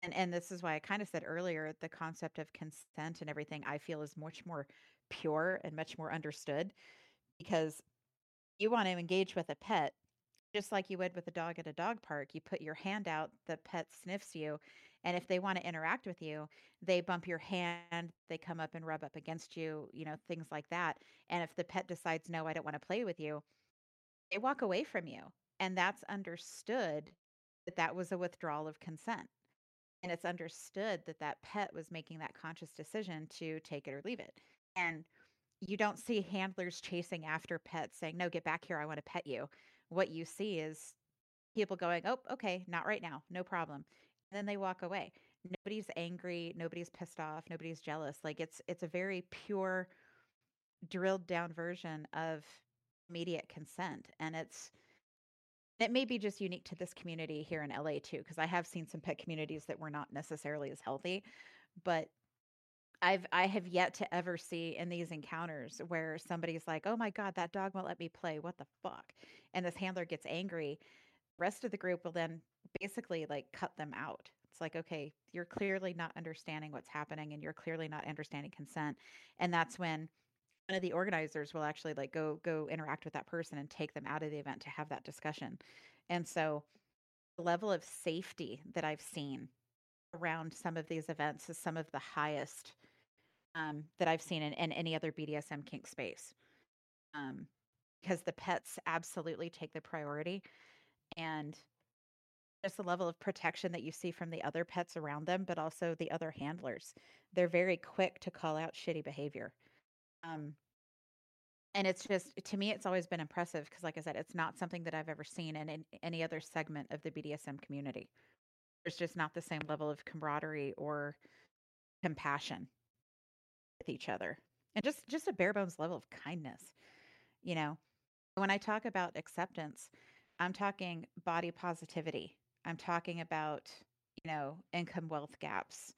and and this is why I kind of said earlier, the concept of consent and everything I feel is much more pure and much more understood because you want to engage with a pet just like you would with a dog at a dog park. You put your hand out, the pet sniffs you, and if they want to interact with you, they bump your hand, they come up and rub up against you, you know, things like that. And if the pet decides, no, I don't want to play with you, they walk away from you. And that's understood that that was a withdrawal of consent. And it's understood that that pet was making that conscious decision to take it or leave it. And you don't see handlers chasing after pets saying, no, get back here. I want to pet you what you see is people going, "Oh, okay, not right now. No problem." And then they walk away. Nobody's angry, nobody's pissed off, nobody's jealous. Like it's it's a very pure drilled down version of immediate consent and it's it may be just unique to this community here in LA too because I have seen some pet communities that were not necessarily as healthy, but I've I have yet to ever see in these encounters where somebody's like, "Oh my god, that dog won't let me play. What the fuck?" And this handler gets angry. Rest of the group will then basically like cut them out. It's like, "Okay, you're clearly not understanding what's happening and you're clearly not understanding consent." And that's when one of the organizers will actually like go go interact with that person and take them out of the event to have that discussion. And so the level of safety that I've seen around some of these events is some of the highest um, that I've seen in, in, any other BDSM kink space. Um, because the pets absolutely take the priority and just the level of protection that you see from the other pets around them, but also the other handlers. They're very quick to call out shitty behavior. Um, and it's just to me, it's always been impressive because, like I said, it's not something that I've ever seen in, in any other segment of the BDSM community there's just not the same level of camaraderie or compassion with each other and just just a bare bones level of kindness you know? When i talk about acceptance i'm talking body positivity. I'm talking about you know income wealth gaps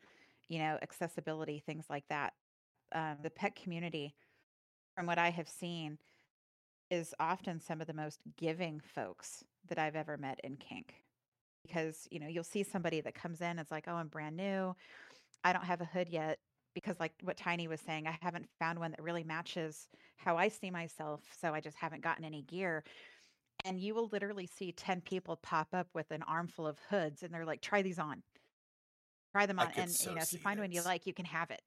you know accessibility things like that. Um, the pet community from what i have seen is often some of the most giving folks that i've ever met in kink because you know you'll see somebody that comes in it's like oh i'm brand new. I don't have a hood yet because like what tiny was saying i haven't found one that really matches how i see myself so i just haven't gotten any gear and you will literally see 10 people pop up with an armful of hoods and they're like try these on. Try them on and so you know if you find one you like you can have it.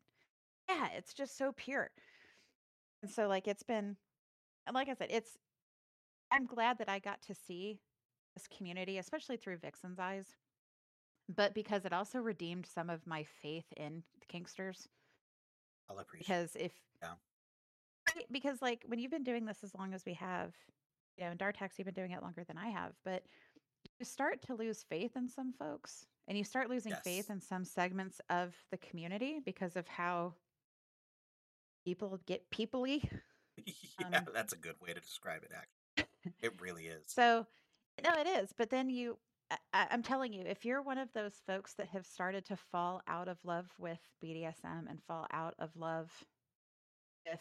Yeah it's just so pure. And so like it's been and like i said it's i'm glad that i got to see this community especially through vixen's eyes but because it also redeemed some of my faith in the kinksters I'll appreciate. because if Yeah. Right, because like when you've been doing this as long as we have you know and dartax you've been doing it longer than i have but you start to lose faith in some folks and you start losing faith in some segments of the community because of how people get peoply [LAUGHS] yeah, um, that's a good way to describe it. Actually, it really is. [LAUGHS] so no it is but then you I, i'm telling you if you're one of those folks that have started to fall out of love with bdsm and fall out of love with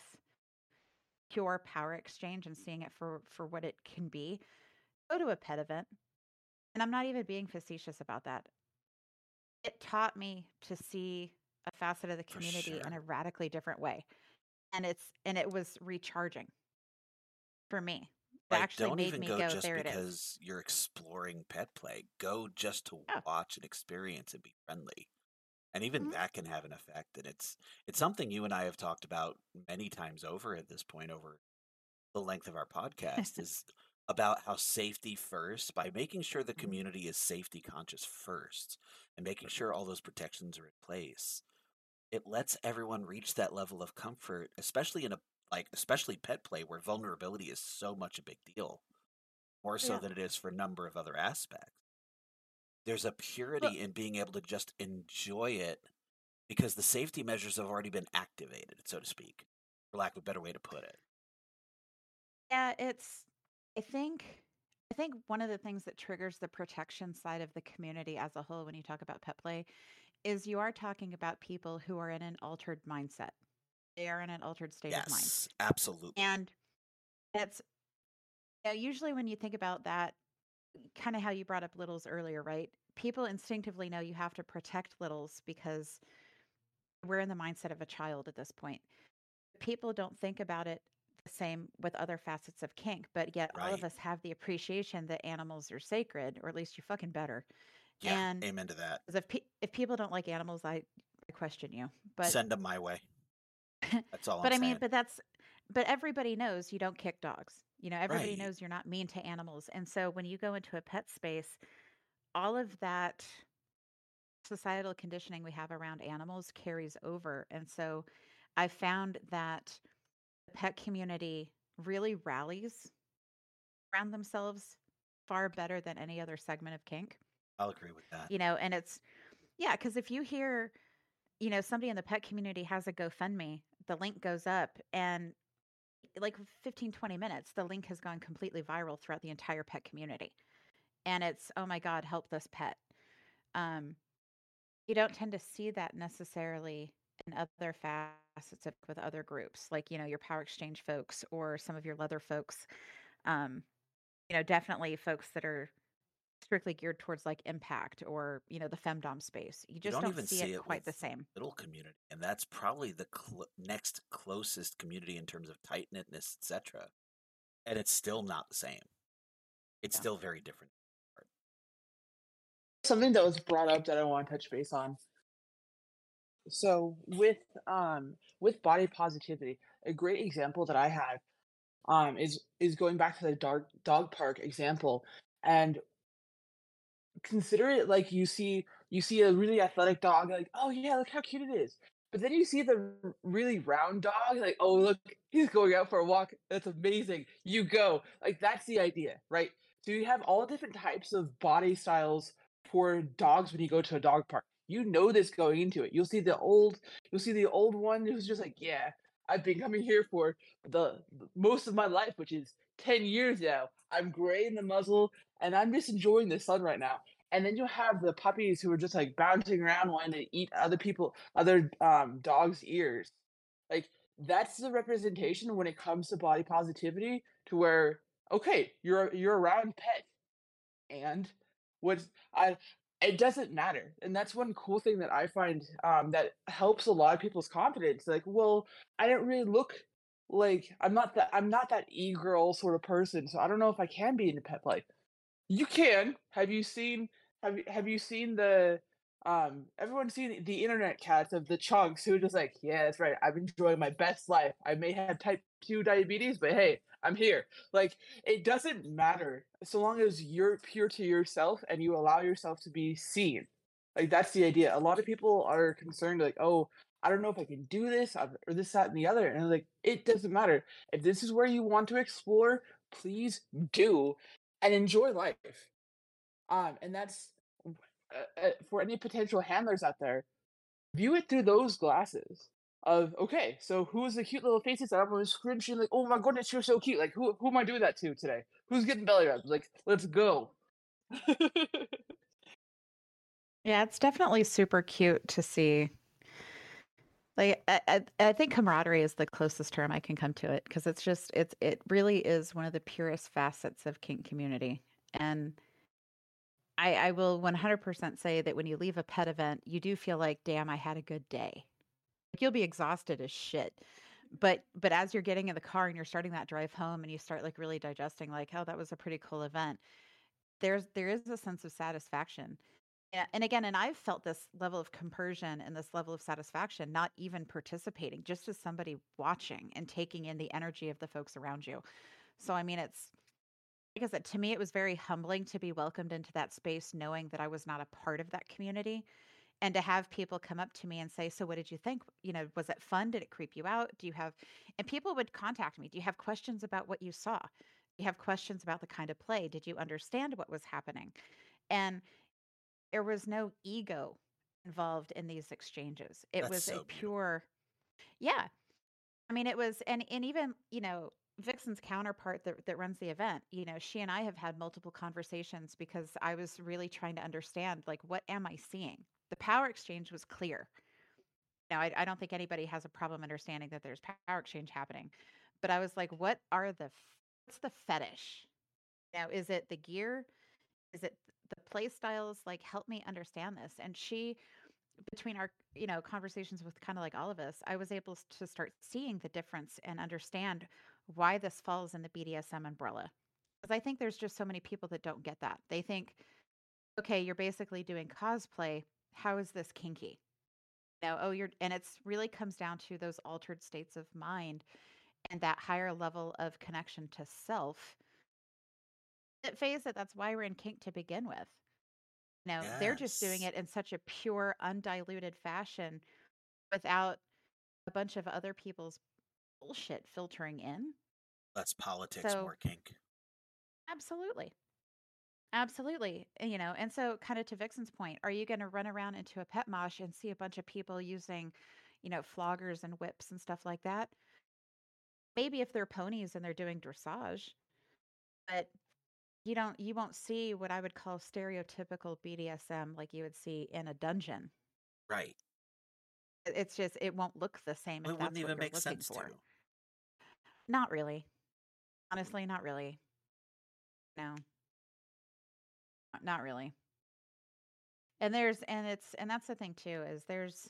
pure power exchange and seeing it for for what it can be go to a pet event. And i'm not even being facetious about that. It taught me to see a facet of the community in a radically different way. And it's and it was recharging for me Like, actually don't made even me go go just there because you're exploring pet play. Go just to Yeah. watch and experience and be friendly. And even Mhm. that can have an effect. And it's it's something you and I have talked about many times over at this point over the length of our podcast [LAUGHS] is about how safety first by making sure the Mhm. community is safety conscious first and making sure all those protections are in place it lets everyone reach that level of comfort especially in a like especially pet play where vulnerability is so much a big deal more so Yeah. than it is for a number of other aspects there's a purity in being able to just enjoy it because the safety measures have already been activated so to speak for lack of a better way to put it Yeah, it's I think I think one of the things that triggers the protection side of the community as a whole when you talk about pet play is you are talking about people who are in an altered mindset. They are in an altered state of mind. yes absolutely And it's you know, usually when you think about that, kind of how you brought up littles earlier, right? People instinctively know you have to protect littles because we're in the mindset of a child at this point. People don't think about it the same with other facets of kink, but yet all of us have the appreciation that animals are sacred, or at least you fucking better. yeah And amen to that 'cause if pe- if people don't like animals, I, I question you. But send them my way [LAUGHS] that's all but i'm I mean, saying but that's but everybody knows you don't kick dogs. You know, everybody Right. knows you're not mean to animals. And so when you go into a pet space, all of that societal conditioning we have around animals carries over. And so I found that the pet community really rallies around themselves far better than any other segment of kink. i'll agree with that You know, and it's yeah, because if you hear, you know, somebody in the pet community has a GoFundMe, the link goes up and like 15 20 minutes the link has gone completely viral throughout the entire pet community and it's oh my god help this pet. Um you don't tend to see that necessarily in other facets of with other groups like you know your power exchange folks or some of your leather folks um you know definitely folks that are strictly geared towards like impact or you know the femdom space. You just don't don't, even see, see it it quite the same. little community and that's probably the cl- next closest community in terms of tight knitness etc and it's still not the same. It's Yeah. still very different. Something that was brought up that I want to touch base on. So with um with body positivity, a great example that I have um is is going back to the dark dog park example and consider it like you see you see a really athletic dog like oh yeah look how cute it is. But then you see the really round dog like oh look he's going out for a walk. That's amazing. You go. Like that's the idea right? So you have all different types of body styles for dogs when you go to a dog park. You know this going into it. You'll see the old, you'll see the old one who's just like, yeah, I've been coming here for the most of my life, which is 10 years now. I'm gray in the muzzle and I'm just enjoying the sun right now. And then you have the puppies who are just like bouncing around wanting to eat other people, other um, dogs' ears. Like that's the representation when it comes to body positivity to where, okay, you're you're around pet. And what's I it doesn't matter. And that's one cool thing that I find um, that helps a lot of people's confidence. Like, well, I don't really look like I'm not that I'm not that e girl sort of person, so I don't know if I can be into pet play. You can. Have you seen have you have you seen the um everyone's seen the internet cats of the chunks who are just like, yeah, that's right. I'm enjoying my best life. I may have type 2 diabetes, but hey, I'm here. Like it doesn't matter so long as you're pure to yourself and you allow yourself to be seen. Like that's the idea. A lot of people are concerned like, "Oh, I don't know if I can do this or this, that, and the other. And like, it doesn't matter. If this is where you want to explore, please do and enjoy life. Um, and that's uh, uh, for any potential handlers out there, view it through those glasses of okay, so who's the cute little faces that everyone's scrunching like, oh my goodness, you're so cute. Like who who am I doing that to today? Who's getting belly rubs? Like, let's go. [LAUGHS] yeah, it's definitely super cute to see like I, I, think camaraderie is the closest term I can come to it because it's just it's it really is one of the purest facets of kink community, and I I will 100% say that when you leave a pet event, you do feel like, damn, I had a good day. Like you'll be exhausted as shit, but but as you're getting in the car and you're starting that drive home and you start like really digesting, like, oh, that was a pretty cool event. There's there is a sense of satisfaction yeah, and again, and I've felt this level of compersion and this level of satisfaction, not even participating, just as somebody watching and taking in the energy of the folks around you. So, I mean, it's like I said, to me, it was very humbling to be welcomed into that space, knowing that I was not a part of that community. And to have people come up to me and say, So, what did you think? You know, was it fun? Did it creep you out? Do you have, and people would contact me, Do you have questions about what you saw? Do you have questions about the kind of play? Did you understand what was happening? And there was no ego involved in these exchanges. It That's was so a pure, yeah. I mean, it was, and and even you know Vixen's counterpart that that runs the event. You know, she and I have had multiple conversations because I was really trying to understand, like, what am I seeing? The power exchange was clear. Now, I, I don't think anybody has a problem understanding that there's power exchange happening, but I was like, what are the what's the fetish? Now, is it the gear? Is it the play styles like help me understand this and she between our you know conversations with kind of like all of us i was able to start seeing the difference and understand why this falls in the bdsm umbrella because i think there's just so many people that don't get that they think okay you're basically doing cosplay how is this kinky you know oh you're and it's really comes down to those altered states of mind and that higher level of connection to self That phase it. That's why we're in kink to begin with. You know, they're just doing it in such a pure, undiluted fashion without a bunch of other people's bullshit filtering in. Less politics, So, more kink. absolutely. Absolutely. Eh, you know, and so kind of to Vixen's point, are you going to run around into a pet mosh and see a bunch of people using, you know, floggers and whips and stuff like that? Maybe if they're ponies and they're doing dressage, but you don't you won't see what I would call stereotypical BDSM like you would see in a dungeon. Right. It's just it won't look the same It if wouldn't that's what even you're make looking sense for. to. Not really. Honestly, not really. No, not really. And there's and it's and that's the thing too is there's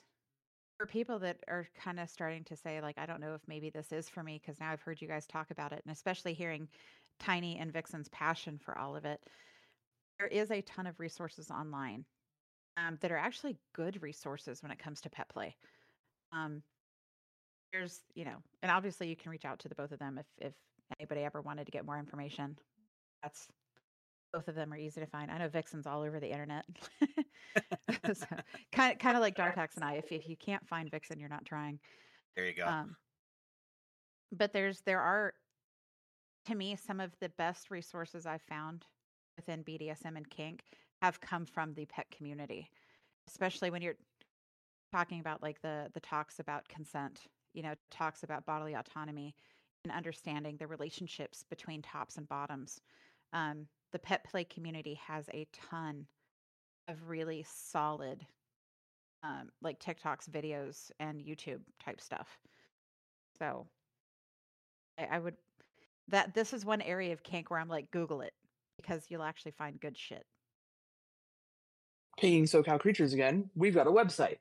for people that are kind of starting to say like I don't know if maybe this is for me because now I've heard you guys talk about it and especially hearing Tiny and Vixen's passion for all of it. There is a ton of resources online um, that are actually good resources when it comes to pet play. Um, there's, you know, and obviously you can reach out to the both of them if if anybody ever wanted to get more information. That's both of them are easy to find. I know Vixen's all over the internet. [LAUGHS] [LAUGHS] so, kind of kind of like Dartax and I. If if you can't find Vixen, you're not trying. There you go. Um, but there's there are to me, some of the best resources I've found within BDSM and kink have come from the pet community, especially when you're talking about like the the talks about consent, you know, talks about bodily autonomy and understanding the relationships between tops and bottoms. Um, the pet play community has a ton of really solid um, like TikToks, videos, and YouTube type stuff. So I, I would that this is one area of kink where I'm like, Google it because you'll actually find good shit. Pinging SoCal Creatures again, we've got a website.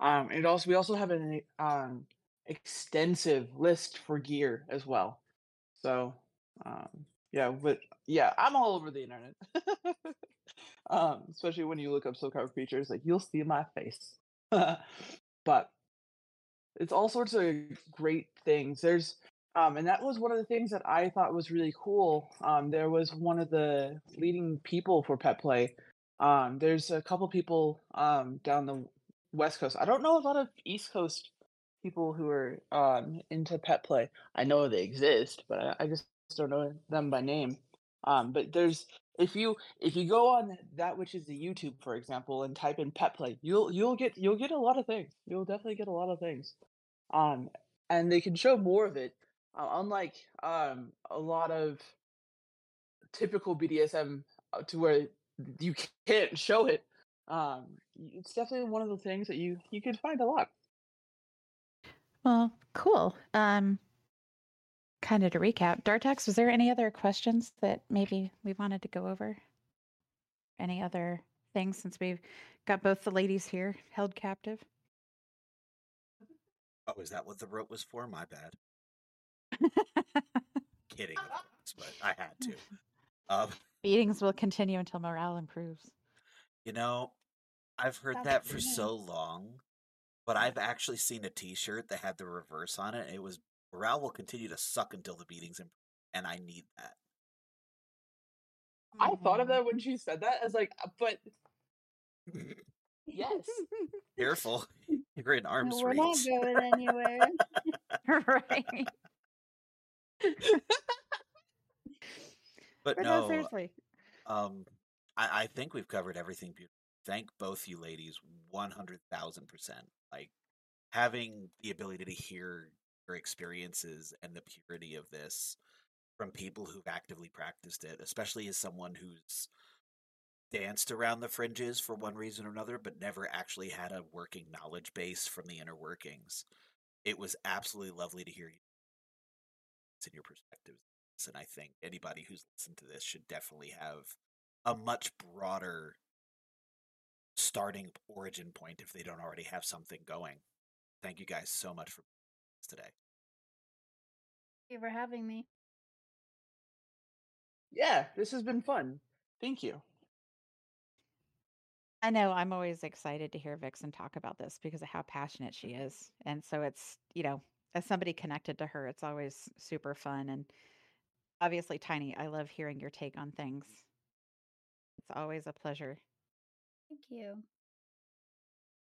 Um, and also we also have an um, extensive list for gear as well. So um, yeah, but yeah, I'm all over the internet. [LAUGHS] um, especially when you look up SoCal Creatures, like you'll see my face. [LAUGHS] but it's all sorts of great things. There's um, and that was one of the things that I thought was really cool. Um, there was one of the leading people for pet play. Um, there's a couple people um, down the west coast. I don't know a lot of east coast people who are um, into pet play. I know they exist, but I, I just don't know them by name. Um, but there's if you if you go on that which is the YouTube, for example, and type in pet play, you'll you'll get you'll get a lot of things. You'll definitely get a lot of things. Um, and they can show more of it uh, unlike um, a lot of typical BDSM uh, to where you can't show it, um, it's definitely one of the things that you you can find a lot. Well, cool. Um, kind of to recap, Dartax, was there any other questions that maybe we wanted to go over? Any other things since we've got both the ladies here held captive? Oh, is that what the rope was for? My bad. Kidding, course, but I had to. Um, [LAUGHS] Beatings will continue until morale improves. you know, I've heard That's that for nice. so long, but I've actually seen a T-shirt that had the reverse on it. It was morale will continue to suck until the beatings improve, and I need that. I thought of Mhm. that when she said that. I was like, "Uh, but yes, [LAUGHS] Careful, [LAUGHS] you're in arm's No, we're not reach. going anywhere. [LAUGHS] right. But But no, no, seriously. Um, I, I think we've covered everything. Beautiful. Thank both you ladies, one hundred thousand percent. Like having the ability to hear your experiences and the purity of this from people who've actively practiced it, especially as someone who's danced around the fringes for one reason or another, but never actually had a working knowledge base from the inner workings. It was absolutely lovely to hear you and your perspectives and I think anybody who's listened to this should definitely have a much broader starting origin point if they don't already have something going. Thank you guys so much for today. Thank you for having me. yeah, this has been fun. Thank you. I know I'm always excited to hear Vixen talk about this because of how passionate she is. And so it's, you know, as somebody connected to her, it's always super fun. And obviously, Tiny, I love hearing your take on things. It's always a pleasure. Thank you.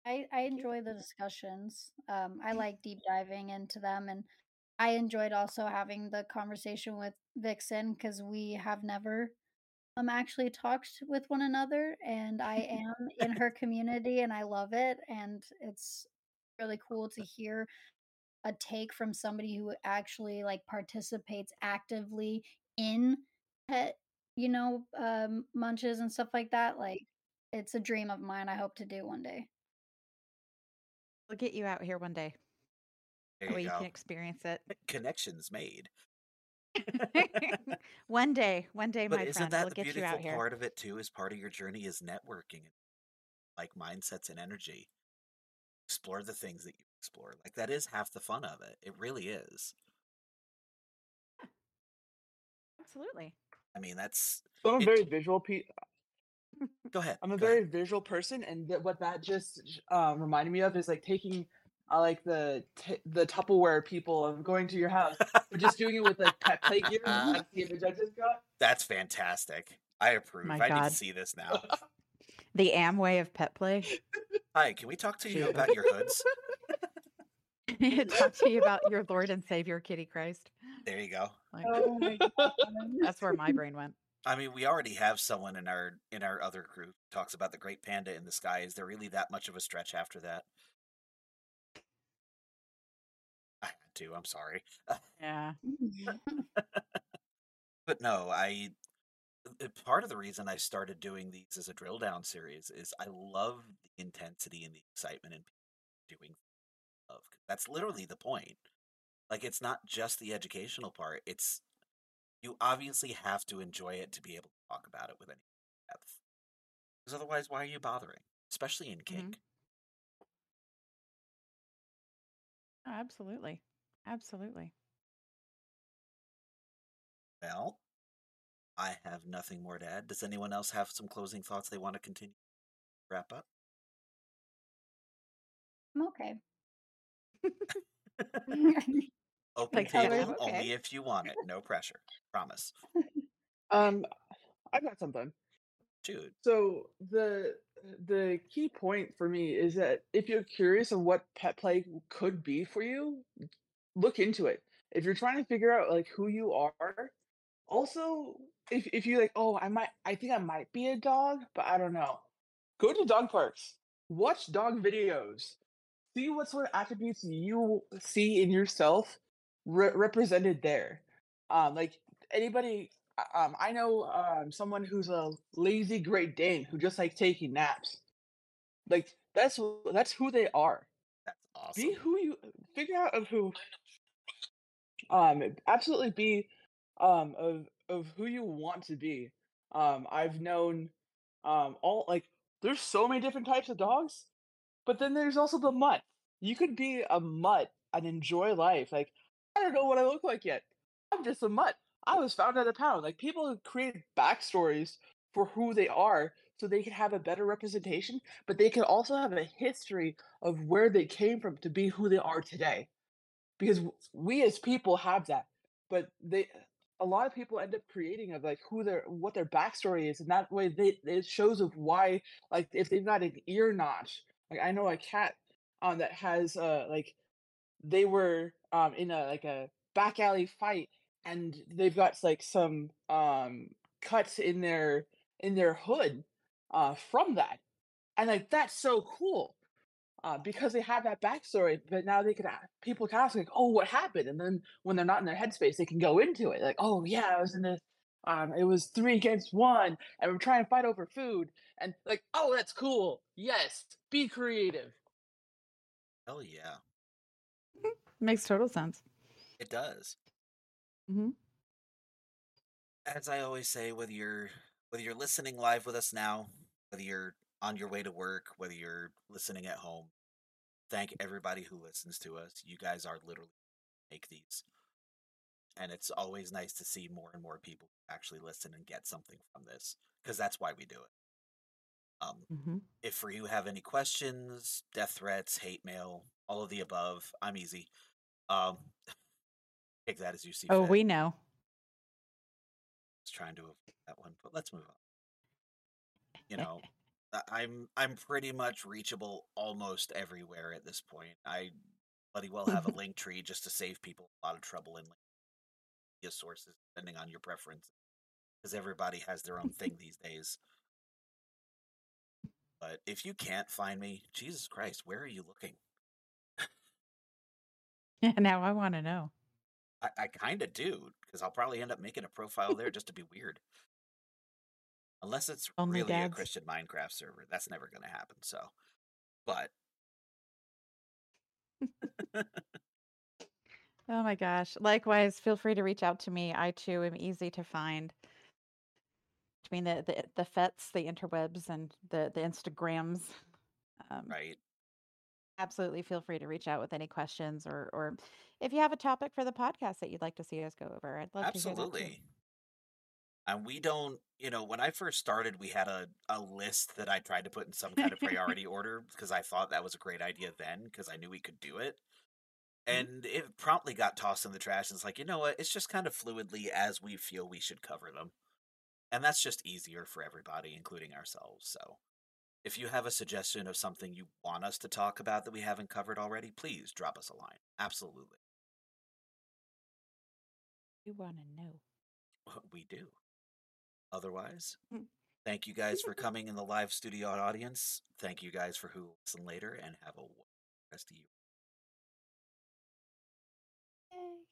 I I enjoy the discussions. Um, I like deep diving into them, and I enjoyed also having the conversation with Vixen because we have never um actually talked with one another, and I [LAUGHS] am in her community, and I love it, and it's really cool to hear a take from somebody who actually like participates actively in pet, you know, um, munches and stuff like that. Like, it's a dream of mine. I hope to do one day. We'll get you out here one day. There That way you you go. can experience it. [LAUGHS] Connections made. [LAUGHS] one day, one day, But my isn't friend, that we'll the get you beautiful out here. part of it too? Is part of your journey is networking, like mindsets and energy. Explore the things that you explore. Like that is half the fun of it. It really is. Absolutely. I mean, that's. So I'm a It- very visual pe- uh, Go ahead. I'm a go ahead. very visual person, and that what that just um, reminded me of is like taking, uh, like the t- the Tupperware people of going to your house, but just doing it with like pet play gear. That's [LAUGHS] the image I just got. That's fantastic. I approve. My I need to see this now. The Amway of pet play. Hi, can we talk to you about your hoods? [LAUGHS] Talk to you about your Lord and Savior, Kitty Christ. There you go. Like, Oh my [LAUGHS] god. that's where my brain went. I mean, we already have someone in our in our other group talks about the great panda in the sky. Is there really that much of a stretch after that? I had to. I'm sorry, Yeah. [LAUGHS] but no. I uh, part of the reason I started doing these as a drill down series is I love the intensity and the excitement in people doing of. That's literally the point. Like it's not just the educational part. It's you obviously have to enjoy it to be able to talk about it with any depth. Because otherwise, why are you bothering? Especially in mm-hmm. kink. Oh, absolutely. Absolutely. Well, I have nothing more to add. Does anyone else have some closing thoughts they want to continue? Wrap up. I'm okay. [LAUGHS] [LAUGHS] Open Like, table only okay. if you want it. No pressure. Promise. [LAUGHS] Um, I got something. Dude. So the the key point for me is that if you're curious of what pet play could be for you, look into it. If you're trying to figure out like who you are, also if if you're like, oh, I might I think I might be a dog, but I don't know. Go to dog parks. Watch dog videos. See what sort of attributes you see in yourself re- represented there. Um, like anybody uh, um, I know um, someone who's a lazy Great Dane who just like taking naps. Like that's that's who they are. That's awesome. Be who you figure out of who. Um, absolutely be um of of who you want to be. Um, I've known um all like there's so many different types of dogs, but then there's also the mutt. You could be a mutt and enjoy life. Like I don't know what I look like yet. I'm just a mutt. I was found at a pound. Like people create backstories for who they are so they can have a better representation, but they can also have a history of where they came from to be who they are today. Because we as people have that, but they a lot of people end up creating of like who their what their backstory is, and that way they it shows of why like if they've got an ear notch. Like I know a cat um that has uh like they were um in a like a back alley fight and they've got like some um cuts in their in their hood uh from that. And like that's so cool uh because they have that backstory but now they can people can ask like oh what happened? And then when they're not in their headspace they can go into it like oh yeah i was in this um it was three against one and we're trying to fight over food and like oh that's cool. Yes be creative. Hell yeah. Makes total sense. It does. hmm As I always say, whether you're whether you're listening live with us now, whether you're on your way to work, whether you're listening at home, thank everybody who listens to us. You guys are literally make these. And it's always nice to see more and more people actually listen and get something from this because that's why we do it. Um, hmm if for you have any questions, death threats, hate mail, all of the above, I'm easy. Um, take that as you see Oh, fit. we know. was trying to avoid that one, but let's move on. You know, I- I'm I'm pretty much reachable almost everywhere at this point. I bloody well have a [LAUGHS] link tree just to save people a lot of trouble in media sources, depending on your preference, because everybody has their own thing these days. But if you can't find me, Jesus Christ, where are you looking? Yeah, now I want to know. I, I kind of do, because I'll probably end up making a profile there [LAUGHS] just to be weird. Unless it's Only really a. Christian Minecraft server. That's never going to happen. So, but [LAUGHS] Oh my gosh. Likewise, feel free to reach out to me. I too am easy to find. Between the the, the fets, the interwebs, and the the Instagrams. Um, right. Absolutely feel free to reach out with any questions or or if you have a topic for the podcast that you'd like to see us go over. I'd love to hear that too. Absolutely. And we don't, you know, when I first started, we had a, a list that I tried to put in some kind of [LAUGHS] priority order because I thought that was a great idea then because I knew we could do it. Mhm. And it promptly got tossed in the trash. And it's like, you know what? It's just kind of fluidly as we feel we should cover them. And that's just easier for everybody, including ourselves. So if you have a suggestion of something you want us to talk about that we haven't covered already, please drop us a line. Absolutely. You want to know. [LAUGHS] We do. Otherwise, Mm. thank you guys for coming in the live studio audience. Thank you guys for who listen later, and have a wonderful rest of you. Yay.